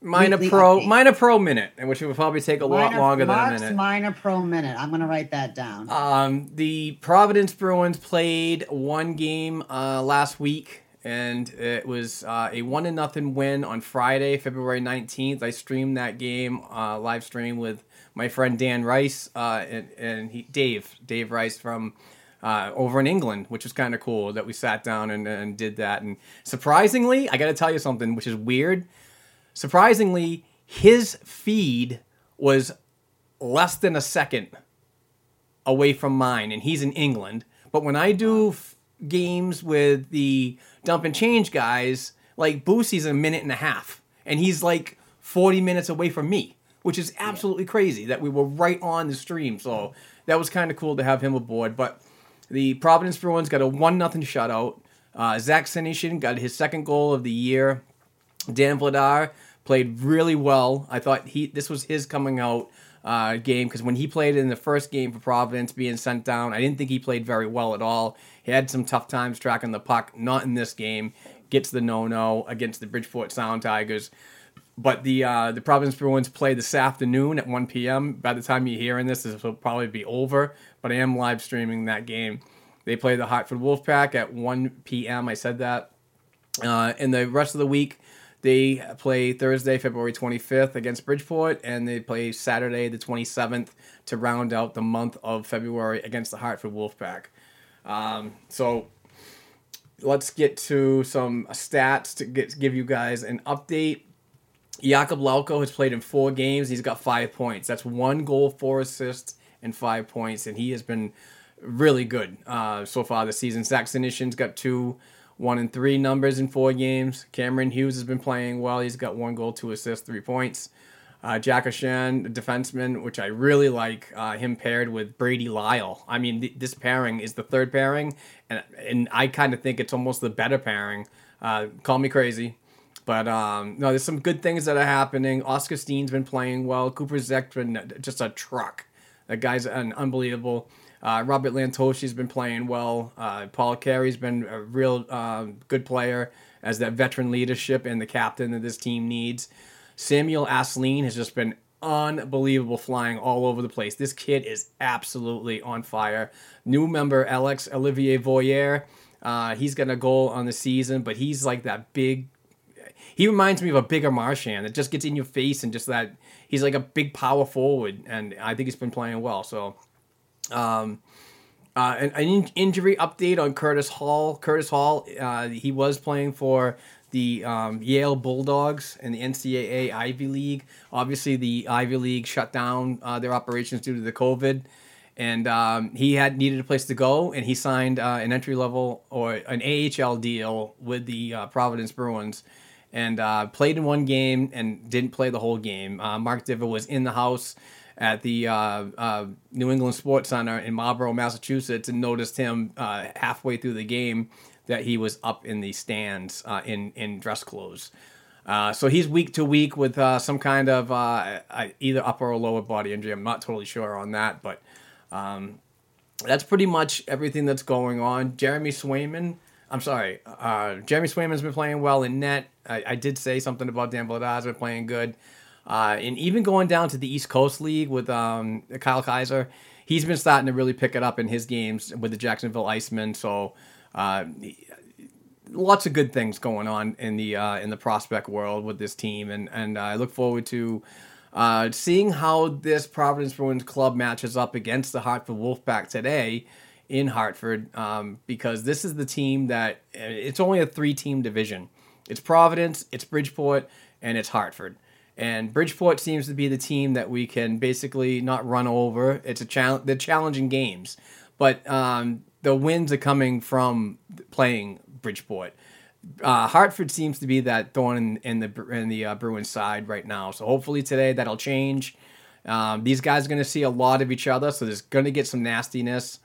Minor Weekly pro, update. minor pro minute, which would probably take a lot Minor- longer than a Mark's minute. minor pro minute. I'm gonna write that down. Um, the Providence Bruins played one game uh, last week, and it was uh, a one to nothing win on Friday, February nineteenth. I streamed that game uh, live stream with my friend Dan Rice uh, and, and he, Dave Dave Rice from. Uh, over in England, which was kind of cool that we sat down and, and did that. And surprisingly, I got to tell you something, which is weird. Surprisingly, his feed was less than a second away from mine, and he's in England. But when I do games with the dump and change guys, like Boosie's a minute and a half, and he's like 40 minutes away from me, which is absolutely crazy that we were right on the stream. So that was kind of cool to have him aboard. But the Providence Bruins got a 1 nothing shutout. Uh, Zach Senyshyn got his second goal of the year. Dan Vladar played really well. I thought he this was his coming out uh, game because when he played in the first game for Providence, being sent down, I didn't think he played very well at all. He had some tough times tracking the puck. Not in this game. Gets the no no against the Bridgeport Sound Tigers. But the uh, the Providence Bruins play this afternoon at 1 p.m. By the time you're hearing this, this will probably be over. But I am live streaming that game. They play the Hartford Wolfpack at 1 p.m. I said that. Uh, and the rest of the week, they play Thursday, February 25th against Bridgeport, and they play Saturday, the 27th, to round out the month of February against the Hartford Wolfpack. Um, so let's get to some stats to get, give you guys an update. Jakob Lauko has played in four games. He's got five points. That's one goal, four assists, and five points, and he has been really good uh, so far this season. Zach Senyshyn's got two, one and three numbers in four games. Cameron Hughes has been playing well. He's got one goal, two assists, three points. Uh, Jack O'Shan, defenseman, which I really like, uh, him paired with Brady Lyle. I mean, th- this pairing is the third pairing, and and I kind of think it's almost the better pairing. Uh, call me crazy, but um, no, there's some good things that are happening. Oskar Steen's been playing well. Cooper Zech's been just a truck. That guy's an unbelievable. Uh, Robert Lantosi's been playing well. Uh, Paul Carey's been a real uh, good player as that veteran leadership and the captain that this team needs. Samuel Asselin has just been unbelievable flying all over the place. This kid is absolutely on fire. New member Alex Olivier Voyer, uh, he's got a goal on the season, but he's like that big. He reminds me of a bigger Marchand that just gets in your face and just that he's like a big power forward, and I think he's been playing well. So, um, uh, an, an injury update on Curtis Hall. Curtis Hall, uh, he was playing for the um, Yale Bulldogs in the NCAA Ivy League. Obviously, the Ivy League shut down uh, their operations due to the COVID, and um, he had needed a place to go, and he signed uh, an entry level or an AHL deal with the uh, Providence Bruins. And uh, played in one game and didn't play the whole game. Mark Diver was in the house at the uh, uh, New England Sports Center in Marlborough, Massachusetts, and noticed him uh, halfway through the game that he was up in the stands uh, in in dress clothes. Uh, so he's week to week with uh, some kind of either upper or lower body injury. I'm not totally sure on that, but um, that's pretty much everything that's going on. Jeremy Swayman, I'm sorry, Jeremy Swayman's been playing well in net. I, I did say something about Dan Vladar's been playing good. Uh, and even going down to the East Coast League with um, Kyle Keyser, he's been starting to really pick it up in his games with the Jacksonville Icemen. So uh, lots of good things going on in the uh, in the prospect world with this team, and and I look forward to uh, seeing how this Providence Bruins club matches up against the Hartford Wolfpack today in Hartford, um, because this is the team that it's only a three team division. It's Providence, it's Bridgeport, and it's Hartford. And Bridgeport seems to be the team that we can basically not run over. It's a challenge. They're challenging games, but um, the wins are coming from playing Bridgeport. Uh, Hartford seems to be that thorn in, in the in the uh, Bruins side right now. So hopefully today that'll change. Um, these guys are going to see a lot of each other, so there's going to get some nastiness.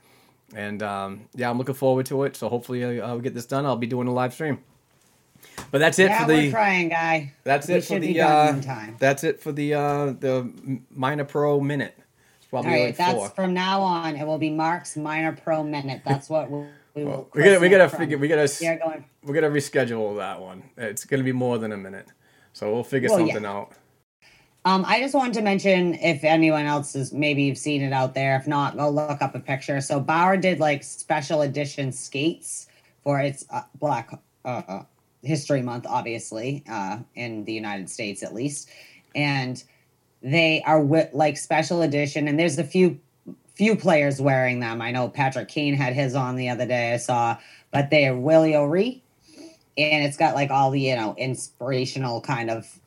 And um, yeah, I'm looking forward to it. So hopefully I'll get this done. I'll be doing a live stream. But that's it yeah, for the. we're trying, guy. That's We it for the. Uh, in time. that's it for the uh, the minor pro minute. It's probably right, like that's four. from now on. It will be Mark's minor pro minute. That's what we'll, we will. we gotta we gotta from figure we gotta here going. we gotta reschedule that one. It's gonna be more than a minute, so we'll figure Well, yeah. something out. Um, I just wanted to mention if anyone else is maybe you've seen it out there. If not, go look up a picture. So Bauer did like special edition skates for its uh, Black uh, uh, History Month, obviously, uh, in the United States at least, and they are wi- like special edition. And there's a few few players wearing them. I know Patrick Kane had his on the other day. I saw, but they are Willie O'Ree, and it's got like all the you know inspirational kind of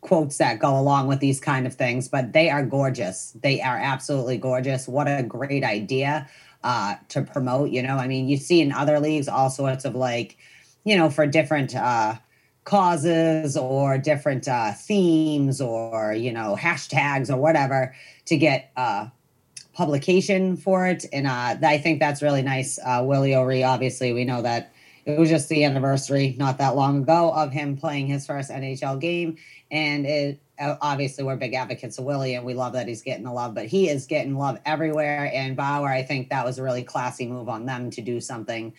quotes that go along with these kind of things, but they are gorgeous. They are absolutely gorgeous. What a great idea uh, to promote. You know, I mean, you see in other leagues all sorts of like, you know, for different uh, causes or different uh, themes or, you know, hashtags or whatever to get uh, publication for it. And uh, I think that's really nice. Uh, Willie O'Ree, obviously, we know that it was just the anniversary not that long ago of him playing his first NHL game. And it uh, obviously we're big advocates of Willie and we love that he's getting the love, but he is getting love everywhere. And Bauer, I think that was a really classy move on them to do something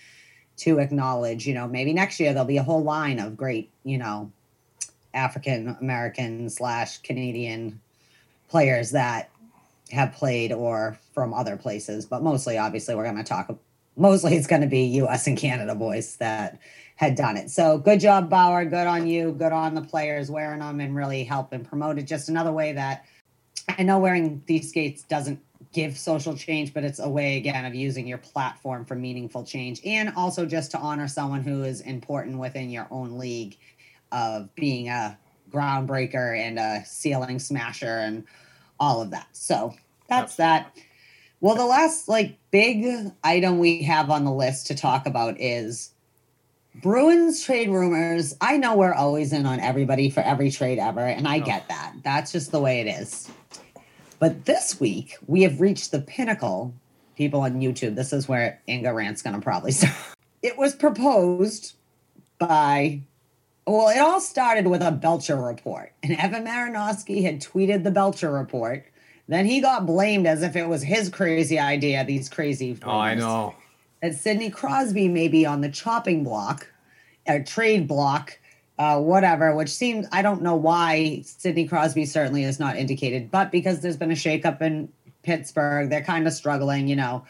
to acknowledge, you know, maybe next year there'll be a whole line of great, you know, African American slash Canadian players that have played or from other places, but mostly, obviously, we're going to talk. Mostly, it's going to be U.S. and Canada boys that had done it. So, good job, Bauer. Good on you. Good on the players wearing them and really helping promote it. Just another way that I know wearing these skates doesn't give social change, but it's a way again of using your platform for meaningful change and also just to honor someone who is important within your own league of being a groundbreaker and a ceiling smasher and all of that. So that's that. Well, the last like big item we have on the list to talk about is Bruins trade rumors. I know we're always in on everybody for every trade ever, and I oh. get that. That's just the way it is. But this week, we have reached the pinnacle. People on YouTube, this is where Inga Rant's going to probably start. It was proposed by, well, it all started with a Bleacher report. And Evan Marinofsky had tweeted the Bleacher report. Then he got blamed as if it was his crazy idea, these crazy. Oh, I know. that Sidney Crosby may be on the chopping block, a trade block, uh, whatever, which seems, I don't know why Sidney Crosby certainly is not indicated, but because there's been a shakeup in Pittsburgh, they're kind of struggling, you know,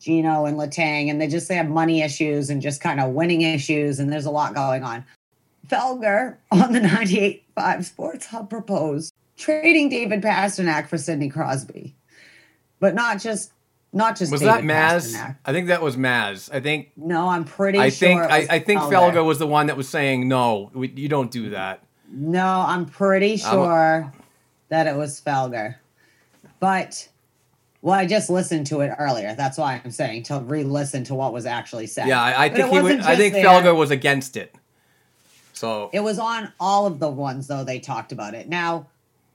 Geno and Letang, and they just they have money issues and just kind of winning issues, and there's a lot going on. Felger on the 98.5 Sports Hub proposed trading David Pastrnak for Sidney Crosby, but not just not just Was David that Maz? Pastrnak. I think that was Maz. I think No, I'm pretty I sure. think I, was I think Felger. Felger was the one that was saying no, we, you don't do that. No, I'm pretty I'm- sure that it was Felger. But well, I just listened to it earlier. That's why I'm saying to re-listen to what was actually said. Yeah, I, I think he. wasn't I think there. Felger was against it. So It was on all of the ones though they talked about it. Now,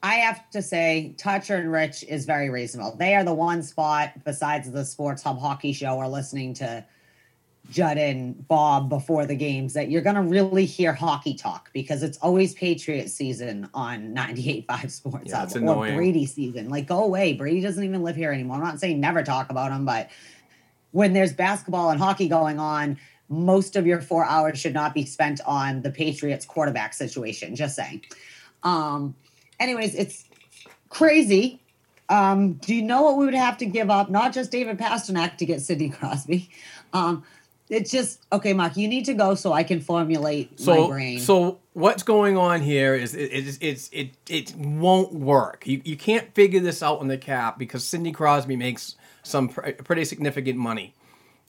I have to say, Toucher and Rich is very reasonable. They are the one spot besides the Sports Hub Hockey Show or listening to Judd and Bob before the games that you're going to really hear hockey talk because it's always Patriot season on 98.5 Sports Yeah, Hub or annoying. Brady season. Like, go away. Brady doesn't even live here anymore. I'm not saying never talk about him, but when there's basketball and hockey going on, most of your four hours should not be spent on the Patriots quarterback situation. Just saying. Um, anyways, it's crazy. Um, do you know what we would have to give up? Not just David Pastrnak to get Sidney Crosby, um, it's just okay, Mark. You need to go so I can formulate So, my brain. so what's going on here is it, it's it's it it won't work. You you can't figure this out in the cap because Sidney Crosby makes some pr- pretty significant money.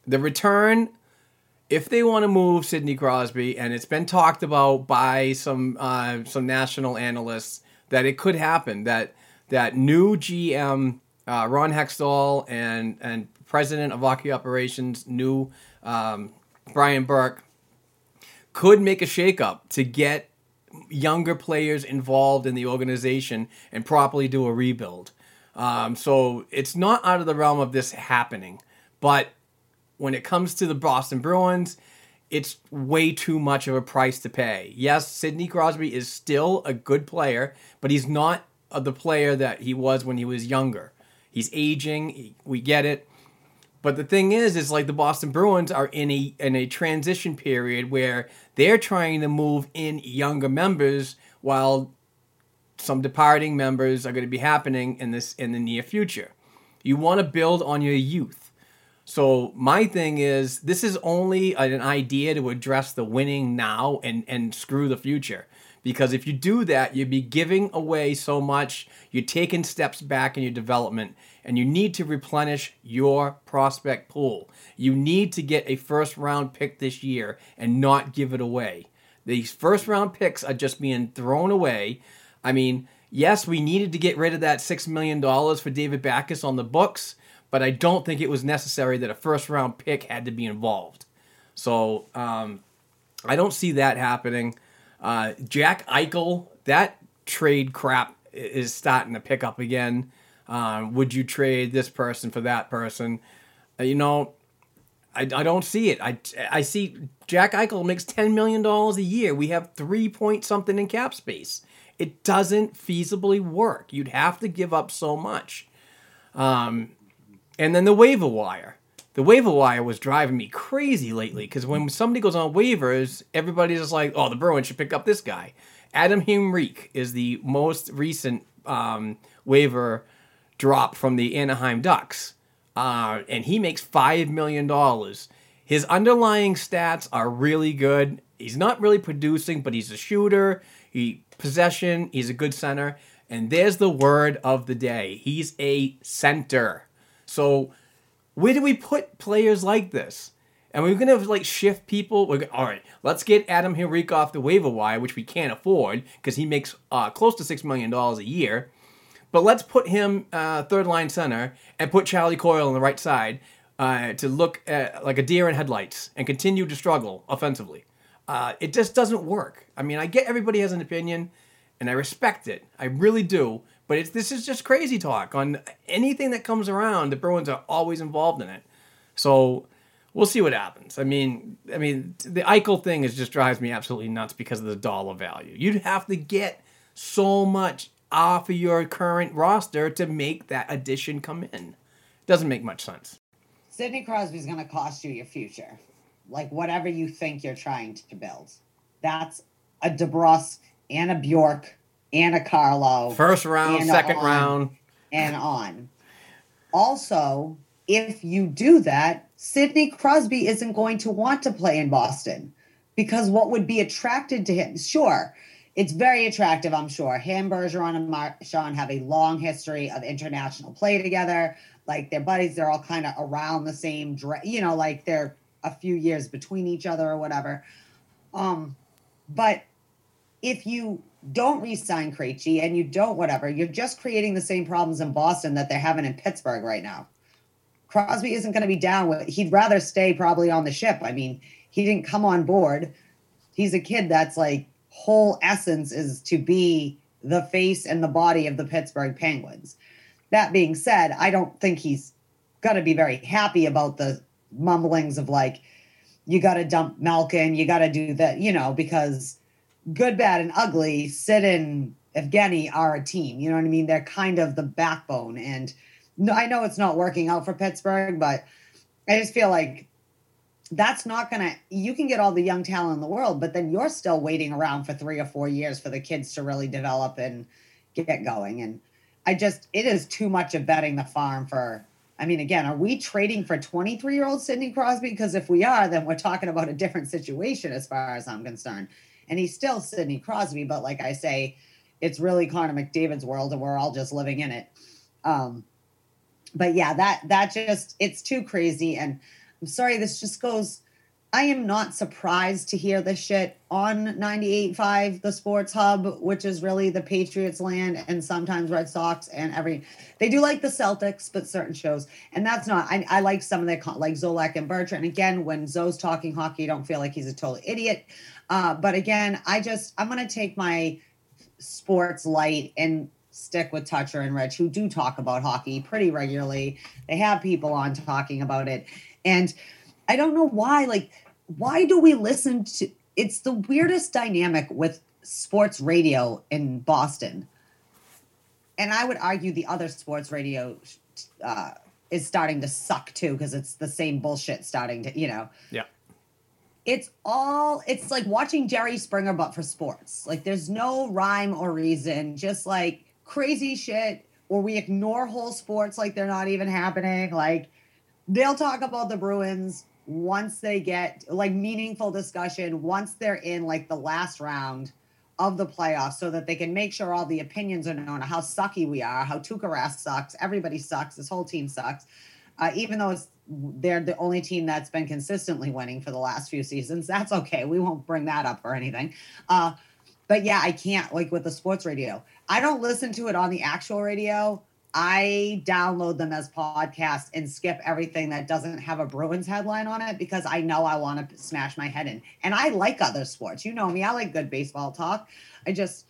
The return, if they want to move Sidney Crosby, and it's been talked about by some uh, some national analysts that it could happen that that new GM uh, Ron Hextall and and president of hockey operations, new um, Brian Burke could make a shakeup to get younger players involved in the organization and properly do a rebuild. Um, so it's not out of the realm of this happening. But when it comes to the Boston Bruins, it's way too much of a price to pay. Yes, Sidney Crosby is still a good player, but he's not the player that he was when he was younger. He's aging. We get it. But the thing is, is like the Boston Bruins are in a in a transition period where they're trying to move in younger members while some departing members are going to be happening in this in the near future. You want to build on your youth. So my thing is, this is only an idea to address the winning now and and screw the future. Because if you do that, you'd be giving away so much. You're taking steps back in your development, and you need to replenish your prospect pool. You need to get a first round pick this year and not give it away. These first round picks are just being thrown away. I mean, yes, we needed to get rid of that $6 million for David Backes on the books, but I don't think it was necessary that a first round pick had to be involved. So um, I don't see that happening. Uh, Jack Eichel, that trade crap is starting to pick up again. Um, would you trade this person for that person? Uh, you know, I, I don't see it. I, I see Jack Eichel makes $10 million a year. We have three point something in cap space. It doesn't feasibly work. You'd have to give up so much. Um, and then the waiver wire. The waiver wire was driving me crazy lately because when somebody goes on waivers, everybody's just like, oh, the Bruins should pick up this guy. Adam Henrique is the most recent um, waiver drop from the Anaheim Ducks. Uh, and he makes $5 million. His underlying stats are really good. He's not really producing, but he's a shooter. He possession, he's a good center. And there's the word of the day. He's a center. So where do we put players like this? And we're gonna like shift people. We're gonna, all right. Let's get Adam Henrique off the waiver wire, which we can't afford because he makes uh, close to six million dollars a year. But let's put him uh, third line center and put Charlie Coyle on the right side uh, to look at, like a deer in headlights and continue to struggle offensively. Uh, it just doesn't work. I mean, I get everybody has an opinion, and I respect it. I really do. But it's, this is just crazy talk on anything that comes around. The Bruins are always involved in it. So we'll see what happens. I mean, I mean, the Eichel thing is just drives me absolutely nuts because of the dollar value. You'd have to get so much off of your current roster to make that addition come in. Doesn't make much sense. Sidney Crosby's going to cost you your future. Like whatever you think you're trying to build. That's a DeBrusk and a Bjork and a Carlo. First round, and a second on round. And on. Also, if you do that, Sidney Crosby isn't going to want to play in Boston because what would be attracted to him? Sure, it's very attractive, I'm sure. Him, Bergeron, and Marchand have a long history of international play together. Like they're buddies, they're all kind of around the same, you know, like they're a few years between each other or whatever. Um, but if you don't re-sign Krejci and you don't whatever, you're just creating the same problems in Boston that they're having in Pittsburgh right now. Crosby isn't going to be down with. He'd rather stay probably on the ship. I mean, he didn't come on board. He's a kid that's like whole essence is to be the face and the body of the Pittsburgh Penguins. That being said, I don't think he's going to be very happy about the mumblings of like, you got to dump Malkin, you got to do that, you know, because good, bad, and ugly, Sid and Evgeny are a team. You know what I mean? They're kind of the backbone. And I know it's not working out for Pittsburgh, but I just feel like that's not going to, you can get all the young talent in the world, but then you're still waiting around for three or four years for the kids to really develop and get going. And I just, it is too much of betting the farm for I mean, again, are we trading for 23 year old Sidney Crosby? Because if we are, then we're talking about a different situation as far as I'm concerned. And he's still Sidney Crosby, but like I say, it's really Connor McDavid's world, and we're all just living in it. Um, but yeah, that that just it's too crazy. And I'm sorry, this just goes. I am not surprised to hear this shit on 98.5, the Sports Hub, which is really the Patriots land and sometimes Red Sox and every. They do like the Celtics, but certain shows. And that's not, I, I like some of their, like Zolak and Bertrand. Again, when Zoe's talking hockey, I don't feel like he's a total idiot. Uh, but again, I just, I'm going to take my sports light and stick with Toucher and Rich, who do talk about hockey pretty regularly. They have people on talking about it. And I don't know why, like, why do we listen to it's the weirdest dynamic with sports radio in Boston. And I would argue the other sports radio uh, is starting to suck too because it's the same bullshit starting to, you know. Yeah. It's all it's like watching Jerry Springer but for sports. Like there's no rhyme or reason, just like crazy shit or we ignore whole sports like they're not even happening. Like they'll talk about the Bruins once they get like meaningful discussion once they're in like the last round of the playoffs so that they can make sure all the opinions are known how sucky we are how Tuukka sucks everybody sucks this whole team sucks uh, even though they're the only team that's been consistently winning for the last few seasons that's okay we won't bring that up or anything uh, but yeah i can't like with the sports radio. I don't listen to it on the actual radio I download them as podcasts and skip everything that doesn't have a Bruins headline on it because I know I want to smash my head in. And I like other sports. You know me, I like good baseball talk. I just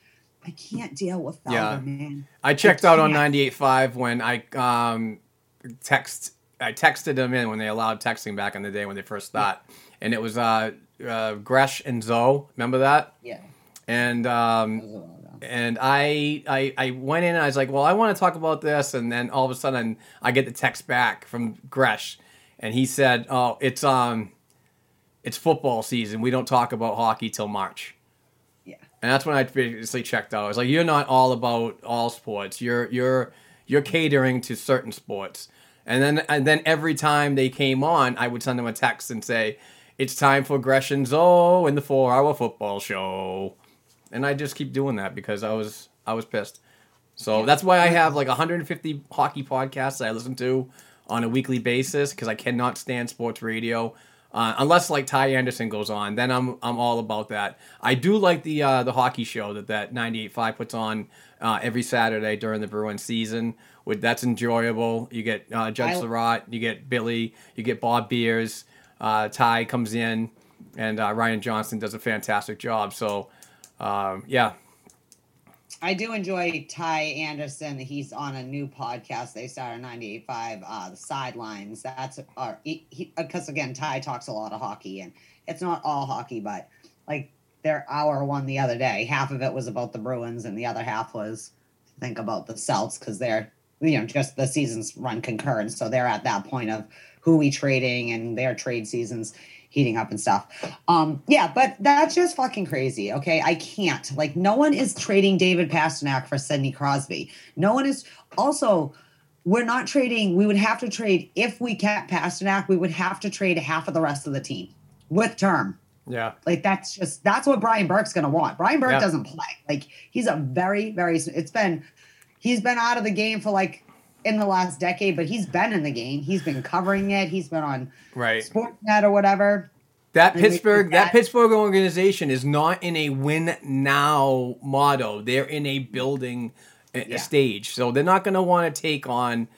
I can't deal with that, Yeah. man. I checked out on can't. 98.5 when I um, text. I texted them in when they allowed texting back in the day when they first started, and it was uh, uh, Gresh and Zoe. Remember that? Yeah. And um, and I, I I went in and I was like, well, I want to talk about this, and then all of a sudden I get the text back from Gresh, and he said, oh, it's um, it's football season. We don't talk about hockey till March. Yeah. And that's when I basically checked out. I was like, you're not all about all sports. You're you're you're catering to certain sports. And then and then every time they came on, I would send them a text and say, "It's time for Gresh and Zoe in the four-hour football show." And I just keep doing that because I was I was pissed. So that's why I have like 150 hockey podcasts that I listen to on a weekly basis because I cannot stand sports radio. Uh, unless like Ty Anderson goes on, then I'm I'm all about that. I do like the uh, the hockey show that that 98.5 puts on uh, every Saturday during the Bruins season. With that's enjoyable. You get uh, Judge I- Sirott, you get Billy, you get Bob Beers. Uh, Ty comes in, and uh, Ryan Johnson does a fantastic job. So um, yeah, I do enjoy Ty Anderson. He's on a new podcast they started 98.5, uh, The Sidelines. That's uh, because again, Ty talks a lot of hockey, and it's not all hockey, but like their hour one the other day, half of it was about the Bruins, and the other half was think about the Celts because they're you know just the seasons run concurrent, so they're at that point of who we trading and their trade seasons heating up and stuff. Um, yeah, but that's just fucking crazy. Okay, I can't. Like, no one is trading David Pastrnak for Sidney Crosby. No one is. Also, we're not trading. We would have to trade if we kept Pastrnak. We would have to trade half of the rest of the team with term. yeah. Like that's just that's what Brian Burke's gonna want. Brian Burke Yeah. doesn't play. Like he's a very very. It's been he's been out of the game for like in the last decade, but he's been in the game. He's been covering it. He's been on Right. Sportsnet or whatever. That Pittsburgh, that. Pittsburgh organization is not in a win now motto. They're in a building uh, Yeah. stage, so they're not going to want to take on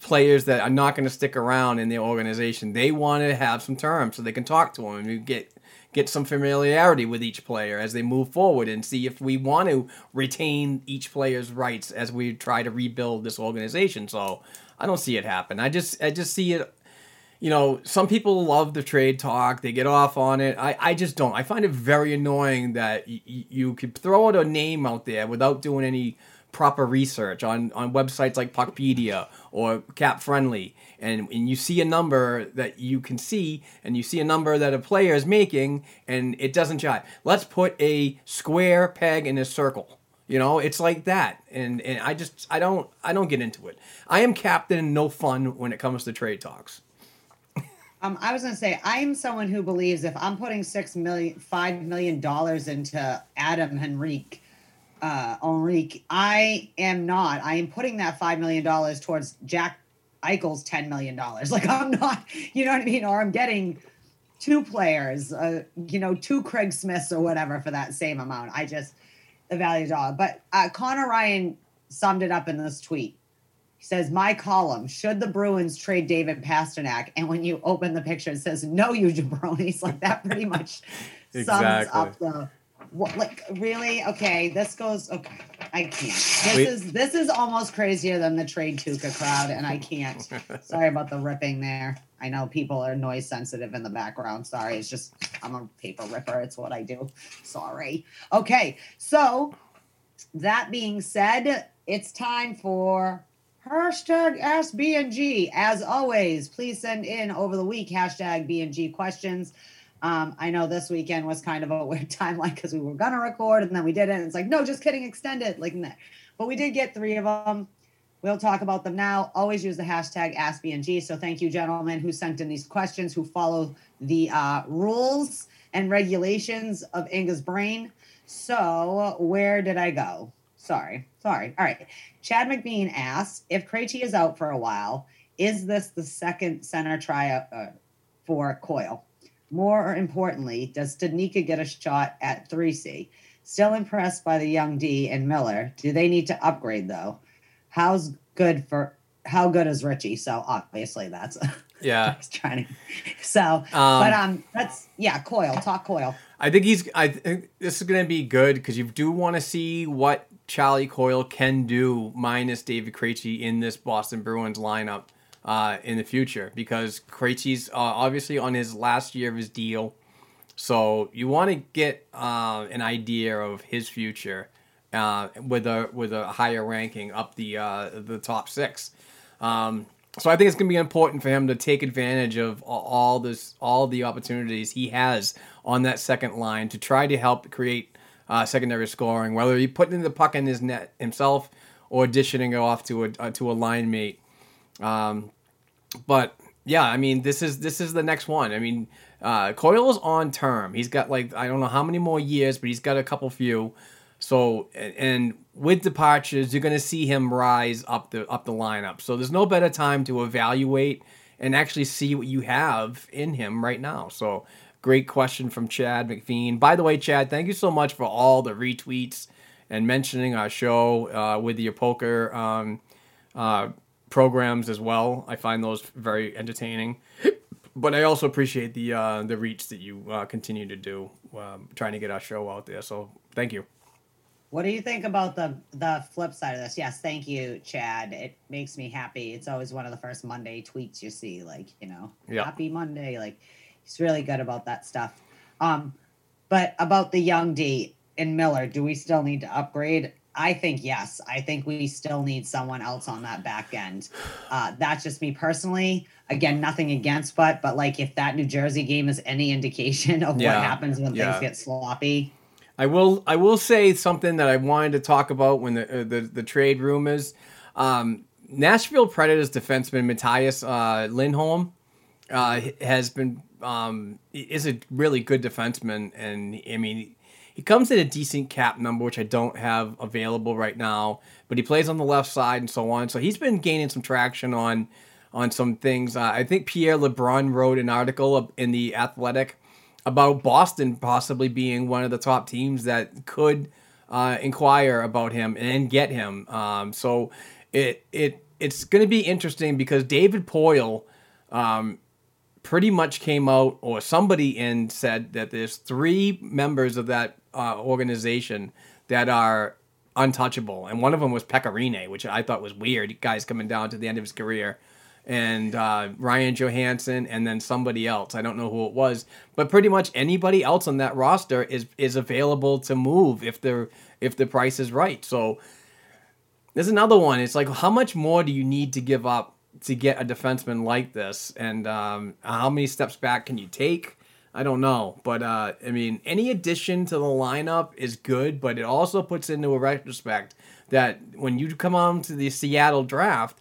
players that are not going to stick around in their organization. They want to have some terms so they can talk to them and get get some familiarity with each player as they move forward and see if we want to retain each player's rights as we try to rebuild this organization. So I don't see it happen. I just I just see it you know, some people love the trade talk. They get off on it. I, I just don't. I find it very annoying that y- you could throw out a name out there without doing any proper research on, on websites like Puckpedia or Cap Friendly. And, and you see a number that you can see, and you see a number that a player is making, and it doesn't jive. Let's put a square peg in a circle. You know, it's like that, and and I just I don't I don't get into it. I am captain, no fun when it comes to trade talks. Um, I was gonna say I'm someone who believes if I'm putting six million, five million dollars into Adam Henrique, uh, Henrique, I am not. I am putting that five million dollars towards Jack Eichel's ten million dollars. Like I'm not, you know what I mean? Or I'm getting two players, uh, you know, two Craig Smiths or whatever for that same amount. I just the value dollar. But uh, Connor Ryan summed it up in this tweet. He says, "My column: Should the Bruins trade David Pastrnak?" And when you open the picture, it says, "No, you jabronis." Like that pretty much sums up the. What, like really? Okay, this goes. Okay, I can't. This Wait. is this is almost crazier than the trade Tuukka crowd, and I can't. Sorry about the ripping there. I know people are noise sensitive in the background. Sorry, it's just I'm a paper ripper. It's what I do. Sorry. Okay, so that being said, it's time for hashtag AskBNG. As always, please send in over the week hashtag BNG questions. Um, I know this weekend was kind of a weird timeline because we were gonna record and then we didn't. It's like, no, just kidding, extend it. Like, nah. but we did get three of them. We'll talk about them now. Always use the hashtag AskBNG. So thank you, gentlemen, who sent in these questions, who follow the uh, rules and regulations of Inga's brain. So where did I go? Sorry, sorry. All right. Chad McBean asks if Krejci is out for a while, is this the second center tryout uh, for Coyle? More importantly, does Studnicka get a shot at 3C? Still impressed by the young D and Miller. Do they need to upgrade though? How's good for how good is Ritchie? So obviously that's Yeah, I was trying to so but um that's yeah, Coyle, talk Coyle. I think he's. I think this is going to be good because you do want to see what Charlie Coyle can do minus David Krejci in this Boston Bruins lineup uh, in the future because Krejci's uh, obviously on his last year of his deal, so you want to get uh, an idea of his future uh, with a with a higher ranking up the uh, the top six. Um, so I think it's going to be important for him to take advantage of all this, all the opportunities he has on that second line to try to help create uh, secondary scoring, whether he putting the puck in his net himself or dishing it off to a uh, to a line mate. Um, but yeah, I mean, this is this is the next one. I mean, uh, Coyle's on term. He's got like I don't know how many more years, but he's got a couple few. So and, with departures, you're going to see him rise up the up the lineup. So there's no better time to evaluate and actually see what you have in him right now. So great question from Chad McVean. By the way, Chad, thank you so much for all the retweets and mentioning our show uh, with your poker um, uh, programs as well. I find those very entertaining. But I also appreciate the uh, the reach that you uh, continue to do, um, trying to get our show out there. So thank you. What do you think about the the flip side of this? Yes, thank you, Chad. It makes me happy. It's always one of the first Monday tweets you see, like you know, Yeah. happy Monday. Like he's really good about that stuff. Um, but about the young D and Miller, do we still need to upgrade? I think yes. I think we still need someone else on that back end. Uh, that's just me personally. Again, nothing against, but but like if that New Jersey game is any indication of Yeah, what happens when yeah. things get sloppy, I will I will say something that I wanted to talk about when the uh, the, the trade rumors. Um, Nashville Predators defenseman Matthias uh, Lindholm uh, has been um, is a really good defenseman, and I mean he comes at a decent cap number, which I don't have available right now. But he plays on the left side and so on, so he's been gaining some traction on on some things. Uh, I think Pierre LeBrun wrote an article in the Athletic about Boston possibly being one of the top teams that could uh, inquire about him and get him. Um, so it it it's going to be interesting because David Poile um, pretty much came out, or somebody in said that there's three members of that uh, organization that are untouchable, and one of them was Pekka Rinne, which I thought was weird. Guys coming down to the end of his career and uh, Ryan Johansen, and then somebody else. I don't know who it was, but pretty much anybody else on that roster is is available to move if the if the price is right. So there's another one. It's like how much more do you need to give up to get a defenseman like this, and um, how many steps back can you take? I don't know, but uh, I mean, any addition to the lineup is good, but it also puts into a retrospect that when you come on to the Seattle draft,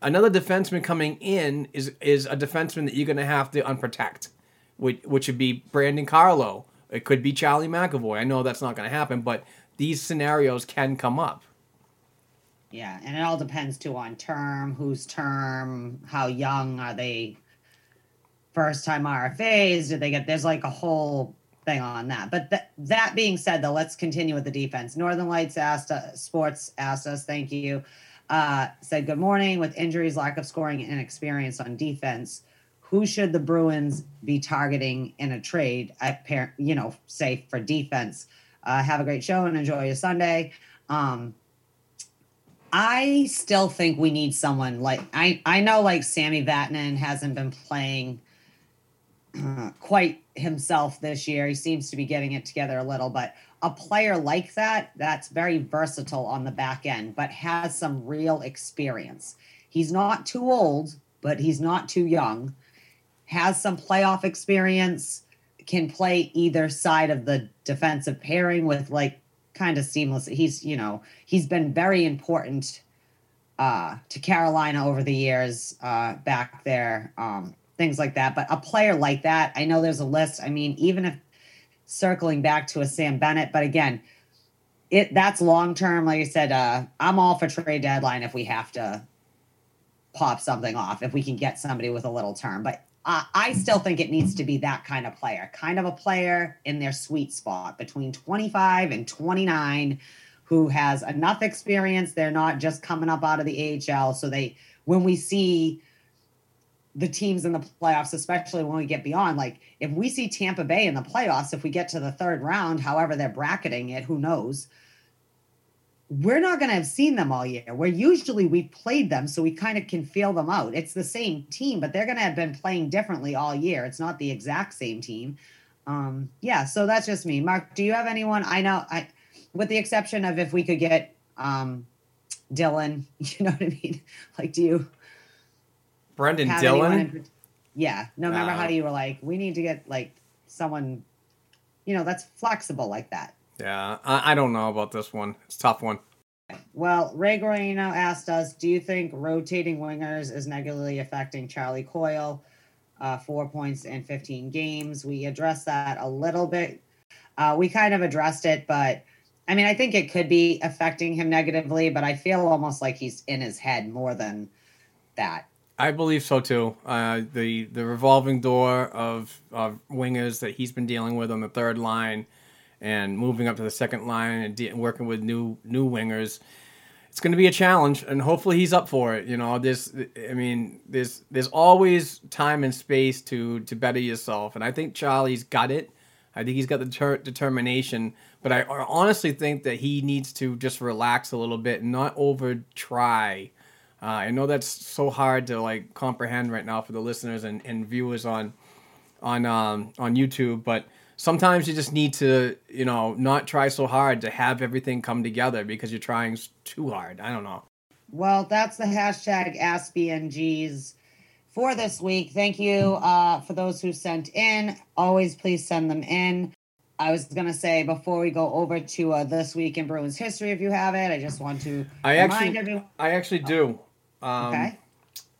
another defenseman coming in is is a defenseman that you're going to have to unprotect, which which would be Brandon Carlo. It could be Charlie McAvoy. I know that's not going to happen, but these scenarios can come up. Yeah, and it all depends too on term, whose term, how young are they first time RFAs? Did they get there's like a whole thing on that. But th- that being said, though, let's continue with the defense. Northern Lights asked uh, Sports asked us, thank you. Uh, said good morning. With injuries, lack of scoring, and experience on defense, who should the Bruins be targeting in a trade? At you know, say for defense. Uh, have a great show and enjoy your Sunday. Um, I still think we need someone like I. I know like Sami Vatanen hasn't been playing quite himself this year. He seems to be getting it together a little, but a player like that, that's very versatile on the back end, but has some real experience. He's not too old, but he's not too young. Has some playoff experience, can play either side of the defensive pairing with like kind of seamless. He's, you know, he's been very important uh, to Carolina over the years uh, back there. Um, things like that. But a player like that, I know there's a list. I mean, even if circling back to a Sam Bennett, but again, it that's long term. Like I said, uh, I'm all for trade deadline if we have to pop something off, if we can get somebody with a little term. But uh, I still think it needs to be that kind of player, kind of a player in their sweet spot between 25 and 29 who has enough experience. They're not just coming up out of the AHL. So they, when we see the teams in the playoffs, especially when we get beyond. Like if we see Tampa Bay in the playoffs, if we get to the third round, however they're bracketing it, who knows? We're not going to have seen them all year. Where usually we played them, so we kind of can feel them out. It's the same team, but they're going to have been playing differently all year. It's not the exact same team. Um, yeah, so that's just me. Mark, do you have anyone? I know, I, with the exception of if we could get um, Dillon, you know what I mean? Like, do you? Brendan Dillon. yeah, no matter how you were like, we need to get like someone, you know, that's flexible like that. Yeah, I, I don't know about this one. It's a tough one. Well, Ray Guarino asked us, do you think rotating wingers is negatively affecting Charlie Coyle? Uh, four points in 15 games. We addressed that a little bit. Uh, we kind of addressed it, but I mean, I think it could be affecting him negatively, but I feel almost like he's in his head more than that. I believe so too. Uh, the the revolving door of of wingers that he's been dealing with on the third line, and moving up to the second line and de- working with new new wingers, it's going to be a challenge. And hopefully he's up for it. You know, this I mean, there's there's always time and space to to better yourself, and I think Charlie's got it. I think he's got the ter- determination, but I honestly think that he needs to just relax a little bit and not over try uh, I know that's so hard to like comprehend right now for the listeners and, and viewers on on um, on YouTube, but sometimes you just need to you know not try so hard to have everything come together because you're trying too hard. I don't know. Well, that's the hashtag AskBNGs for this week. Thank you uh, for those who sent in. Always please send them in. I was gonna say before we go over to uh, this week in Bruins history, if you have it, I just want to I actually, everyone- I actually do. Um, okay.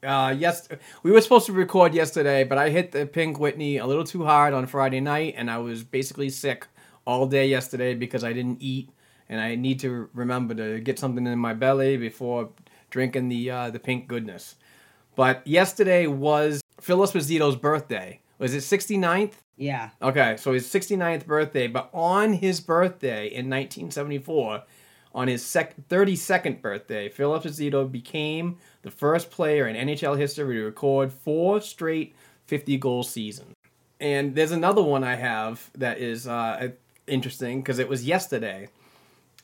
Uh, yes, we were supposed to record yesterday, but I hit the Pink Whitney a little too hard on Friday night, and I was basically sick all day yesterday because I didn't eat, and I need to remember to get something in my belly before drinking the uh, the pink goodness. But yesterday was Phil Esposito's birthday. Was it 69th? Yeah. Okay, so his 69th birthday, but on his birthday in 1974, on his sec- 32nd birthday, Phil Esposito became the first player in NHL history to record four straight 50 goal seasons. And there's another one I have that is uh, interesting because it was yesterday.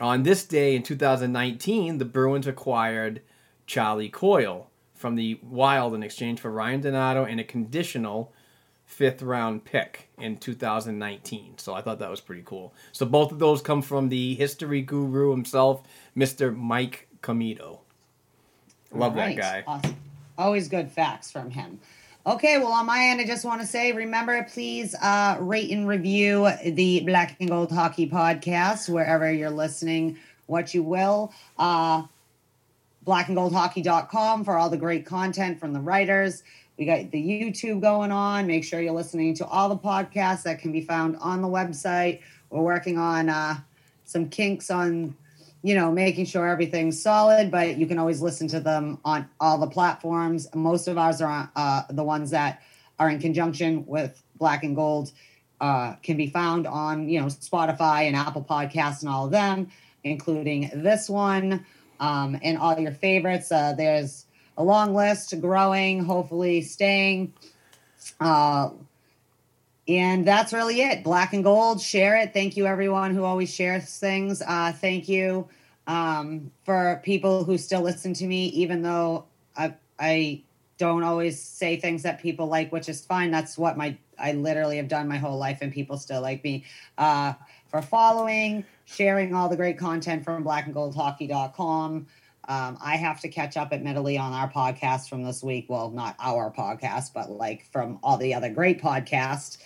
On this day in 2019, the Bruins acquired Charlie Coyle from the Wild in exchange for Ryan Donato and a conditional fifth round pick in 2019. So I thought that was pretty cool. So both of those come from the history guru himself, Mr. Mike Commito. Love Right. that guy. Awesome. Always good facts from him. Okay, well, on my end, I just want to say, remember, please uh, rate and review the Black and Gold Hockey Podcast wherever you're listening. What you will. Uh, blackandgoldhockey.com for all the great content from the writers. We got the YouTube going on. Make sure you're listening to all the podcasts that can be found on the website. We're working on uh, some kinks on, you know, making sure everything's solid, but you can always listen to them on all the platforms. Most of ours are on, uh, the ones that are in conjunction with Black and Gold. Uh, can be found on you know Spotify and Apple Podcasts and all of them, including this one um, and all your favorites. Uh, there's a long list, growing, hopefully staying. Uh, and that's really it. Black and gold, share it. Thank you, everyone who always shares things. Uh, thank you um, for people who still listen to me, even though I, I don't always say things that people like, which is fine. That's what my I literally have done my whole life, and people still like me. Uh, for following, sharing all the great content from blackandgoldhockey.com. Um, I have to catch up admittedly on our podcast from this week. Well, not our podcast, but like from all the other great podcasts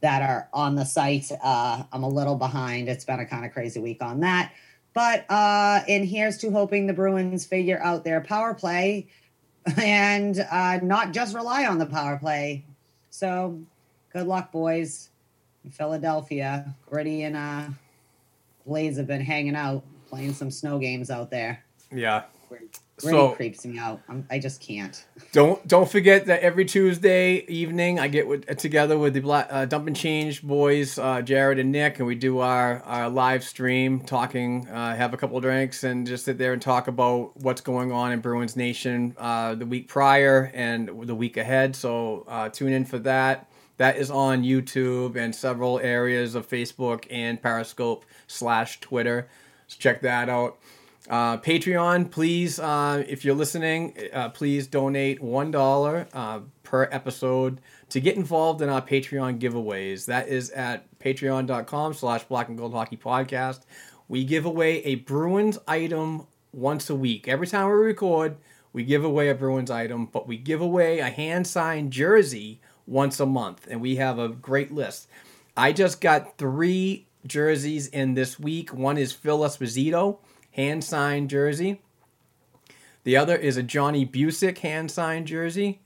that are on the site. Uh, I'm a little behind. It's been a kind of crazy week on that. But uh, and here's to hoping the Bruins figure out their power play and uh, not just rely on the power play. So good luck, boys. In Philadelphia, Gritty and uh, Blaze have been hanging out, playing some snow games out there. Yeah. So- creeps me out. I'm, I just can't. Don't don't forget that every Tuesday evening I get with, together with the Black, uh, Dump and Change boys, uh, Jared and Nick, and we do our, our live stream, talking, uh, have a couple of drinks, and just sit there and talk about what's going on in Bruins Nation uh, the week prior and the week ahead. So uh, tune in for that. That is on YouTube and several areas of Facebook and Periscope slash Twitter. So check that out. Uh, Patreon, please, uh, if you're listening, uh, please donate one dollar uh, per episode to get involved in our Patreon giveaways. That is at patreon.com/slash Black and Gold Hockey Podcast. We give away a Bruins item once a week. Every time we record, we give away a Bruins item, but we give away a hand signed jersey once a month, and we have a great list. I just got three jerseys in this week. One is Phil Esposito hand signed jersey. The other is a Johnny Bucyk hand signed jersey.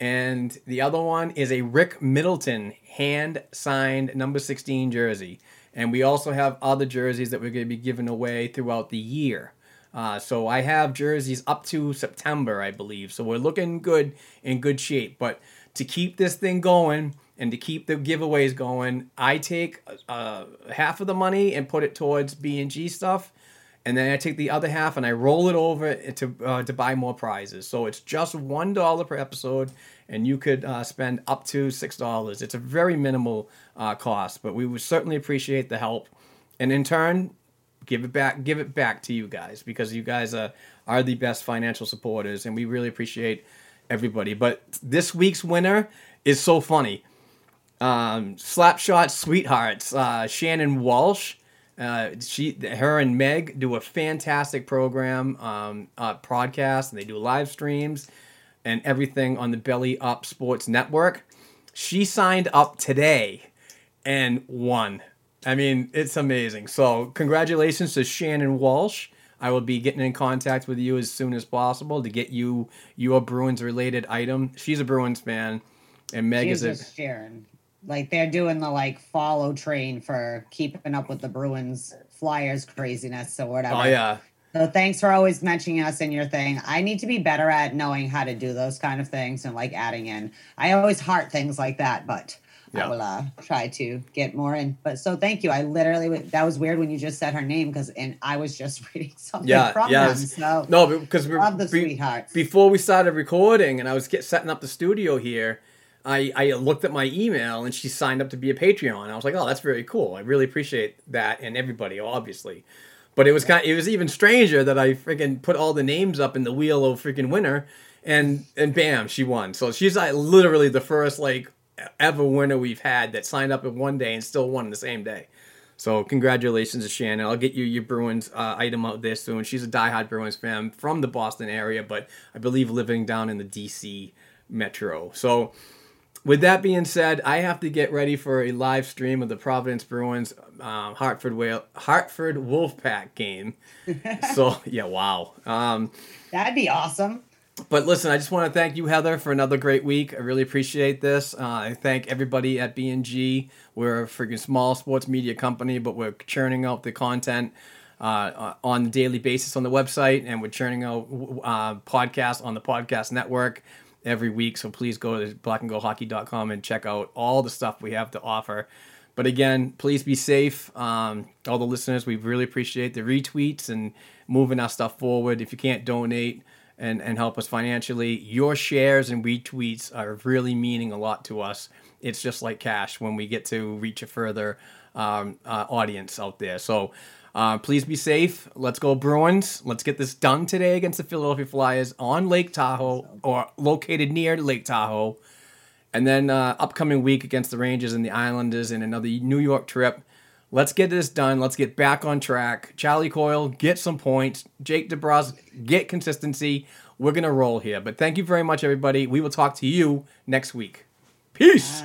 And the other one is a Rick Middleton hand signed number 16 jersey. And we also have other jerseys that we're going to be giving away throughout the year. Uh, so I have jerseys up to September, I believe. So we're looking good in good shape. But to keep this thing going and to keep the giveaways going, I take uh, half of the money and put it towards B and G stuff, and then I take the other half and I roll it over to uh, to buy more prizes. So it's just one dollar per episode, and you could uh, spend up to six dollars. It's a very minimal uh, cost, but we would certainly appreciate the help, and in turn, give it back give it back to you guys because you guys are are the best financial supporters, and we really appreciate everybody. But this week's winner is so funny. Um, Slapshot Sweethearts, uh, Shannon Walsh. Uh, she, her, and Meg do a fantastic program, um, uh, podcast, and they do live streams and everything on the Belly Up Sports Network. She signed up today and won. I mean, it's amazing. So, congratulations to Shannon Walsh. I will be getting in contact with you as soon as possible to get you your Bruins related item. She's a Bruins fan, and Meg is a sharing. Like they're doing the like follow train for keeping up with the Bruins Flyers craziness or whatever. oh yeah. So thanks for always mentioning us in your thing. I need to be better at knowing how to do those kind of things and like adding in. I always heart things like that, but Yeah. I will uh, try to get more in. But so thank you. I literally that was weird when you just said her name because and I was just reading something Yeah, from yeah, them. So No, because we love the be- sweethearts. before we started recording and I was get, setting up the studio here, I, I looked at my email and she signed up to be a Patreon. I was like, oh, that's very cool. I really appreciate that and everybody, obviously. But it was kind it was even stranger that I freaking put all the names up in the wheel of freaking winner, and and bam, she won. So she's like literally the first like ever winner we've had that signed up in one day and still won the same day. So congratulations to Shannon. I'll get you your Bruins uh, item out there soon. She's a diehard Bruins fan from the Boston area, but I believe living down in the DC Metro. So, with that being said, I have to get ready for a live stream of the Providence Bruins um, Hartford Whale Hartford Wolfpack game. so yeah, wow. Um, That'd be awesome. but listen, I just want to thank you, Heather, for another great week. I really appreciate this. Uh, I thank everybody at B&G. We're a freaking small sports media company, but we're churning out the content uh, uh, on a daily basis on the website, and we're churning out uh, podcasts on the podcast network every week. So please go to blackandgoldhockey.com and check out all the stuff we have to offer. But again, please be safe. Um, all the listeners, we really appreciate the retweets and moving our stuff forward. If you can't donate, and, and help us financially. Your shares and retweets are really meaning a lot to us. It's just like cash when we get to reach a further um, uh, audience out there. So uh, please be safe. Let's go Bruins. Let's get this done today against the Philadelphia Flyers on Lake Tahoe or located near Lake Tahoe. And then uh, upcoming week against the Rangers and the Islanders in another New York trip. Let's get this done. Let's get back on track. Charlie Coyle, get some points. Jake DeBrusk, get consistency. We're going to roll here. But thank you very much, everybody. We will talk to you next week. Peace.